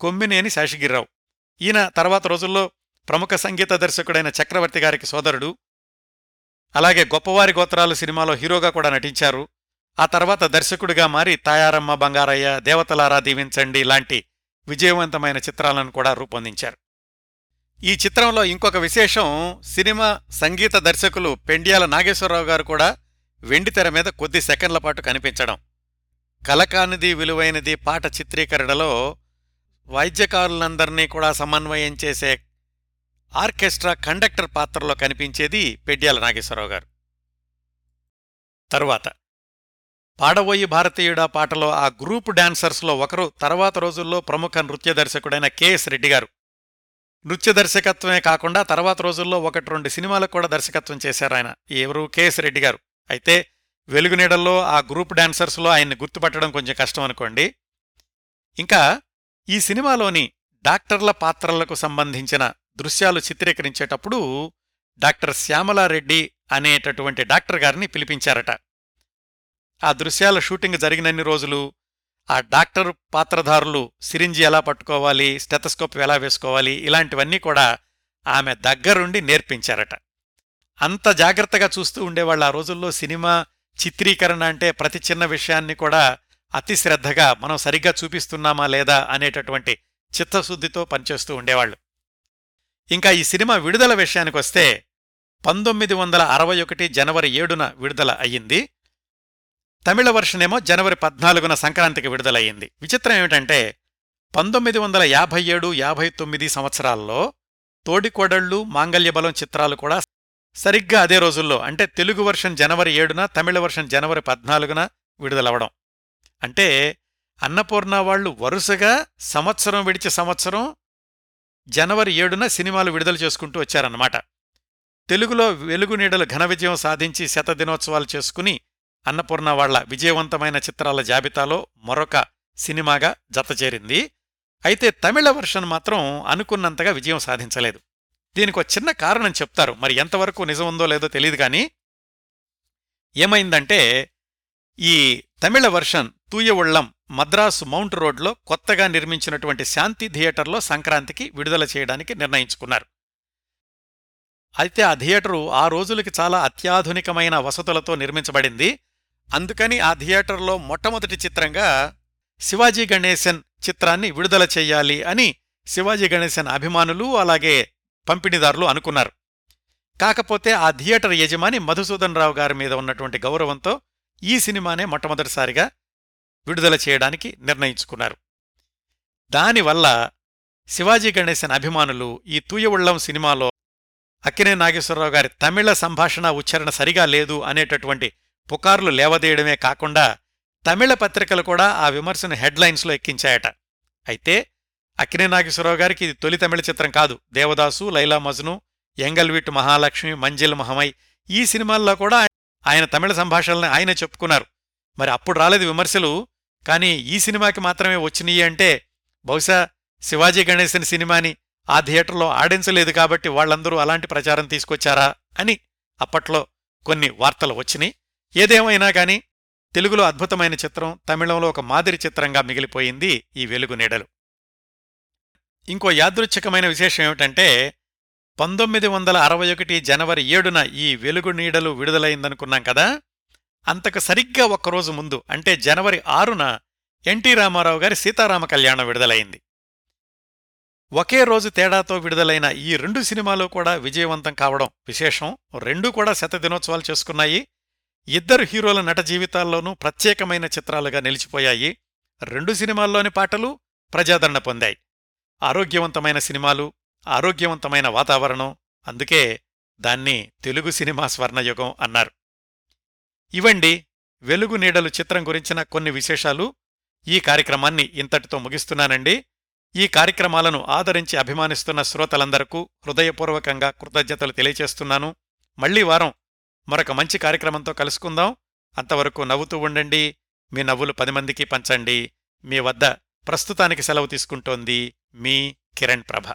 కొమ్మినేని శాషగిరిరావు. ఈయన తర్వాత రోజుల్లో ప్రముఖ సంగీత దర్శకుడైన చక్రవర్తి గారికి సోదరుడు అలాగే గొప్పవారి గోత్రాలు సినిమాలో హీరోగా కూడా నటించారు. ఆ తర్వాత దర్శకుడిగా మారి తాయారమ్మ బంగారయ్య దేవతలారా దీవించండి లాంటి విజయవంతమైన చిత్రాలను కూడా రూపొందించారు. ఈ చిత్రంలో ఇంకొక విశేషం సినిమా సంగీత దర్శకులు పెండ్యాల నాగేశ్వరరావు గారు కూడా వెండితెర మీద కొద్ది సెకండ్ల పాటు కనిపించడం. కలకానిది విలువైనది పాట చిత్రీకరణలో వైద్యకారులందరినీ కూడా సమన్వయం చేసే ఆర్కెస్ట్రా కండక్టర్ పాత్రలో కనిపించేది పెడ్యాల నాగేశ్వరరావు గారు. తరువాత పాడబోయి భారతీయుడా పాటలో ఆ గ్రూప్ డాన్సర్స్లో ఒకరు తర్వాత రోజుల్లో ప్రముఖ నృత్య దర్శకుడైన కెఎస్ రెడ్డి గారు నృత్య దర్శకత్వమే కాకుండా తర్వాత రోజుల్లో ఒకటి రెండు సినిమాలకు కూడా దర్శకత్వం చేశారు ఆయన ఎవరు? కెఎస్ రెడ్డి గారు అయితే వెలుగునీడల్లో ఆ గ్రూప్ డాన్సర్స్లో ఆయన్ని గుర్తుపట్టడం కొంచెం కష్టం అనుకోండి. ఇంకా ఈ సినిమాలోని డాక్టర్ల పాత్రలకు సంబంధించిన దృశ్యాలు చిత్రీకరించేటప్పుడు డాక్టర్ శ్యామలారెడ్డి అనేటటువంటి డాక్టర్ గారిని పిలిపించారట. ఆ దృశ్యాల షూటింగ్ జరిగినన్ని రోజులు ఆ డాక్టర్ పాత్రధారులు సిరింజి ఎలా పట్టుకోవాలి స్టెతస్కోప్ ఎలా వేసుకోవాలి ఇలాంటివన్నీ కూడా ఆమె దగ్గరుండి నేర్పించారట. అంత జాగ్రత్తగా చూస్తూ ఉండేవాళ్ళు ఆ రోజుల్లో సినిమా చిత్రీకరణ అంటే ప్రతి చిన్న విషయాన్ని కూడా అతి శ్రద్ధగా మనం సరిగ్గా చూపిస్తున్నామా లేదా అనేటటువంటి చిత్తశుద్ధితో పనిచేస్తూ ఉండేవాళ్ళు. ఇంకా ఈ సినిమా విడుదల విషయానికొస్తే పంతొమ్మిది వందల అరవై ఒకటి జనవరి ఏడున విడుదల అయ్యింది. తమిళ వర్షన్ ఏమో జనవరి పద్నాలుగున సంక్రాంతికి విడుదలయ్యింది. విచిత్రం ఏమిటంటే పంతొమ్మిది వందల యాభై ఏడు యాభై తొమ్మిది సంవత్సరాల్లో తోడికోడళ్ళు మాంగల్యబలం చిత్రాలు కూడా సరిగ్గా అదే రోజుల్లో అంటే తెలుగు వర్షన్ జనవరి ఏడున తమిళ వర్షన్ జనవరి పద్నాలుగున విడుదలవడం. అంటే అన్నపూర్ణ వాళ్ళు వరుసగా సంవత్సరం విడిచి సంవత్సరం జనవరి ఏడున సినిమాలు విడుదల చేసుకుంటూ వచ్చారన్నమాట. తెలుగులో వెలుగు నీడలు ఘన విజయం సాధించి శతదినోత్సవాలు చేసుకుని అన్నపూర్ణ వాళ్ళ విజయవంతమైన చిత్రాల జాబితాలో మరొక సినిమాగా జతచేరింది. అయితే తమిళ వర్షన్ మాత్రం అనుకున్నంతగా విజయం సాధించలేదు. దీనికి ఒక చిన్న కారణం చెప్తారు. మరి ఎంతవరకు నిజముందో లేదో తెలియదు కానీ ఏమైందంటే ఈ తమిళ వర్షన్ తూయవుళ్ళం మద్రాసు మౌంట్ రోడ్లో కొత్తగా నిర్మించినటువంటి శాంతి థియేటర్లో సంక్రాంతికి విడుదల చేయడానికి నిర్ణయించుకున్నారు. అయితే ఆ థియేటరు ఆ రోజులకి చాలా అత్యాధునికమైన వసతులతో నిర్మించబడింది. అందుకని ఆ థియేటర్లో మొట్టమొదటి చిత్రంగా శివాజీ గణేశన్ చిత్రాన్ని విడుదల చెయ్యాలి అని శివాజీ గణేశన్ అభిమానులు అలాగే పంపిణీదారులు అనుకున్నారు. కాకపోతే ఆ థియేటర్ యజమాని మధుసూదన్ రావు గారి మీద ఉన్నటువంటి గౌరవంతో ఈ సినిమానే మొట్టమొదటిసారిగా విడుదల చేయడానికి నిర్ణయించుకున్నారు. దానివల్ల శివాజీ గణేశన్ అభిమానులు ఈ తూయవుళ్ళం సినిమాలో అక్కినే నాగేశ్వరరావు గారి తమిళ సంభాషణ ఉచ్చారణ సరిగా లేదు అనేటటువంటి పుకార్లు లేవదేయడమే కాకుండా తమిళ పత్రికలు కూడా ఆ విమర్శను హెడ్లైన్స్లో ఎక్కించాయట. అయితే అక్కినే నాగేశ్వరరావు గారికి ఇది తొలి తమిళ చిత్రం కాదు. దేవదాసు లైలా మజ్ను ఎంగల్విట్ మహాలక్ష్మి మంజిల్ మహమై ఈ సినిమాల్లో కూడా ఆయన తమిళ సంభాషణల్ని ఆయనే చెప్పుకున్నారు. మరి అప్పుడు రాలేదు విమర్శలు కానీ ఈ సినిమాకి మాత్రమే వచ్చినాయి అంటే బహుశా శివాజీ గణేశన్ సినిమాని ఆ థియేటర్లో ఆడించలేదు కాబట్టి వాళ్ళందరూ అలాంటి ప్రచారం తీసుకొచ్చారా అని అప్పట్లో కొన్ని వార్తలు వచ్చినాయి. ఏదేమైనా కాని తెలుగులో అద్భుతమైన చిత్రం తమిళంలో ఒక మాదిరి చిత్రంగా మిగిలిపోయింది ఈ వెలుగు నీడలు. ఇంకో యాదృచ్ఛికమైన విశేషం ఏమిటంటే పంతొమ్మిది వందల అరవై ఒకటి జనవరి ఏడున ఈ వెలుగు నీడలు విడుదలైందనుకున్నాం కదా? అంతకు సరిగ్గా ఒక్కరోజు ముందు అంటే జనవరి ఆరున ఎన్టీ రామారావు గారి సీతారామ కళ్యాణం విడుదలైంది. ఒకే రోజు తేడాతో విడుదలైన ఈ రెండు సినిమాలు కూడా విజయవంతం కావడం విశేషం. రెండూ కూడా శత దినోత్సవాలు చేసుకున్నాయి. ఇద్దరు హీరోల నట జీవితాల్లోనూ ప్రత్యేకమైన చిత్రాలుగా నిలిచిపోయాయి. రెండు సినిమాల్లోని పాటలు ప్రజాదరణ పొందాయి. ఆరోగ్యవంతమైన సినిమాలు ఆరోగ్యవంతమైన వాతావరణం అందుకే దాన్ని తెలుగు సినిమా స్వర్ణయుగం అన్నారు. ఇవండి వెలుగు నీడలు చిత్రం గురించిన కొన్ని విశేషాలు. ఈ కార్యక్రమాన్ని ఇంతటితో ముగిస్తున్నానండి. ఈ కార్యక్రమాలను ఆదరించి అభిమానిస్తున్న శ్రోతలందరకు హృదయపూర్వకంగా కృతజ్ఞతలు తెలియచేస్తున్నాను. మళ్ళీ వారం మరొక మంచి కార్యక్రమంతో కలుసుకుందాం. అంతవరకు నవ్వుతూ ఉండండి. మీ నవ్వులు పది మందికి పంచండి. మీ వద్ద ప్రస్తుతానికి సెలవు తీసుకుంటోంది మీ కిరణ్ ప్రభ.